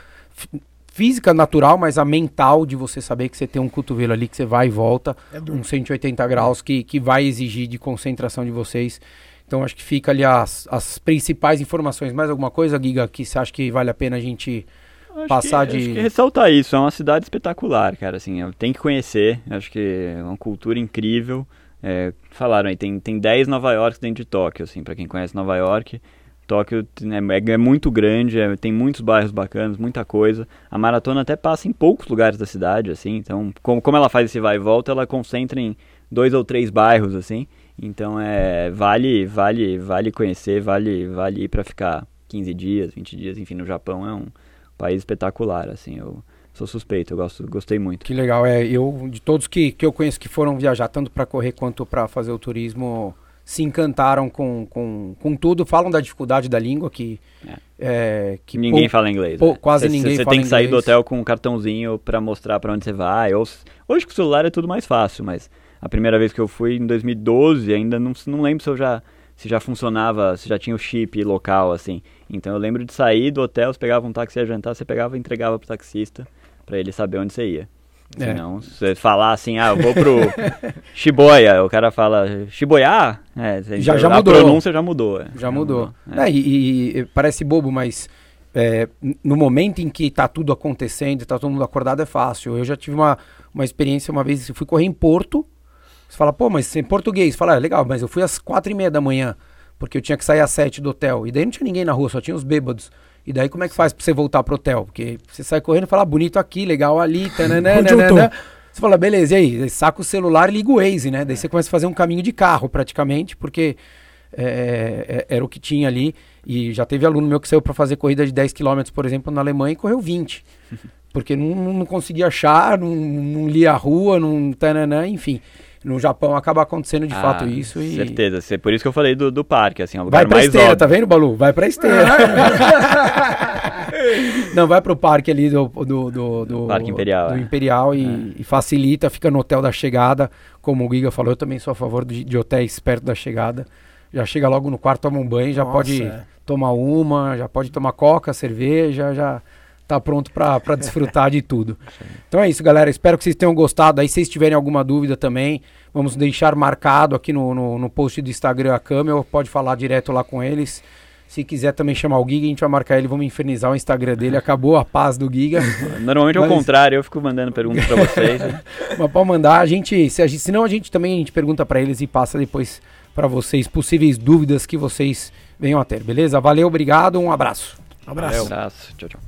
física natural, mas a mental de você saber que você tem um cotovelo ali que você vai e volta, É uns 180 graus, que, que vai exigir de concentração de vocês. Então acho que fica ali as, as principais informações. Mais alguma coisa, Giga, que você acha que vale a pena a gente Acho passar que, de- Acho que ressaltar isso, é uma cidade espetacular, cara, assim, tem que conhecer, acho que é uma cultura incrível. É, falaram aí, tem, tem 10 Nova York dentro de Tóquio, assim, pra quem conhece Nova York. Tóquio é, é muito grande, é- tem muitos bairros bacanas, muita coisa. A maratona até passa em poucos lugares da cidade, assim, então, como, como ela faz esse vai e volta, ela concentra em dois ou três bairros, assim. Então, é, vale, vale, vale conhecer, vale, vale ir pra ficar 15 dias, 20 dias, enfim, no Japão é um país espetacular, assim, eu sou suspeito, eu gosto, gostei muito. Que legal, é, eu de todos que, que eu conheço que foram viajar, tanto para correr quanto para fazer o turismo, se encantaram com, com, com tudo, falam da dificuldade da língua, que, é, que ninguém pou- fala inglês. pou- né? quase Cê- ninguém Você fala tem que sair do inglês. hotel com um cartãozinho pra mostrar pra onde você vai. Ou, hoje com o celular é tudo mais fácil, mas a primeira vez que eu fui em 2012, ainda não, não lembro se eu já se já funcionava, se já tinha o chip local assim. Então eu lembro de sair do hotel, você pegava um táxi ia jantar, você pegava e entregava pro taxista pra ele saber onde você ia. É. Senão, se você falar assim, ah, eu vou pro [LAUGHS] Shibuya, o cara fala Shibuya, é, Já- já a mudou. pronúncia já mudou. é. Já mudou. É. É, e, e- parece bobo, mas é, no momento em que tá tudo acontecendo, tá todo mundo acordado, é fácil. Eu já tive uma, uma experiência uma vez, eu fui correr em Porto. Você fala, pô, mas é português. Fala, é legal, mas eu fui às quatro e meia da manhã, porque eu tinha que sair às sete do hotel. E daí não tinha ninguém na rua, só tinha os bêbados. E daí como é que faz pra você voltar pro hotel? Porque você sai correndo e fala, ah, bonito aqui, legal ali, [LAUGHS] tananã, eu tô? nananã. Você fala, beleza, e aí? Aí Saca o celular e liga o Waze, né? Daí você começa a fazer um caminho de carro, praticamente, porque é, é, era o que tinha ali. E já teve aluno meu que saiu para fazer corrida de 10 km, por exemplo, na Alemanha e correu 20. [LAUGHS] Porque não, não conseguia achar, não, não lia a rua, não. Tananã, enfim. No Japão acaba acontecendo de Ah, fato isso. E... Certeza, cê- por isso que eu falei do, do parque, assim, é o lugar Vai pra mais esteira, óbvio. tá vendo, Balu? Vai pra esteira. [LAUGHS] [LAUGHS] Não, vai pro parque ali do, do, do, do- Parque Imperial, do é. Imperial e, e facilita, fica no hotel da chegada. Como o Giga falou, eu também sou a favor de, de hotéis perto da chegada. Já chega logo no quarto, toma um banho, já Nossa, pode é. tomar uma, já pode tomar coca, cerveja, já tá pronto pra pra desfrutar de tudo. Então é isso, galera. Espero que vocês tenham gostado. Aí, se vocês tiverem alguma dúvida também, vamos deixar marcado aqui no, no, no post do Instagram a Camel. Pode falar direto lá com eles. Se quiser também chamar o Giga, a gente vai marcar ele, vamos infernizar o Instagram dele. Acabou a paz do Giga. Normalmente é o Mas- contrário, eu fico mandando perguntas pra vocês. né? [LAUGHS] Mas pode mandar, a gente, se a gente, senão a gente também a gente pergunta pra eles e passa depois pra vocês possíveis dúvidas que vocês venham a ter, beleza? Valeu, obrigado, um abraço. Um abraço. Abraço, tchau, tchau.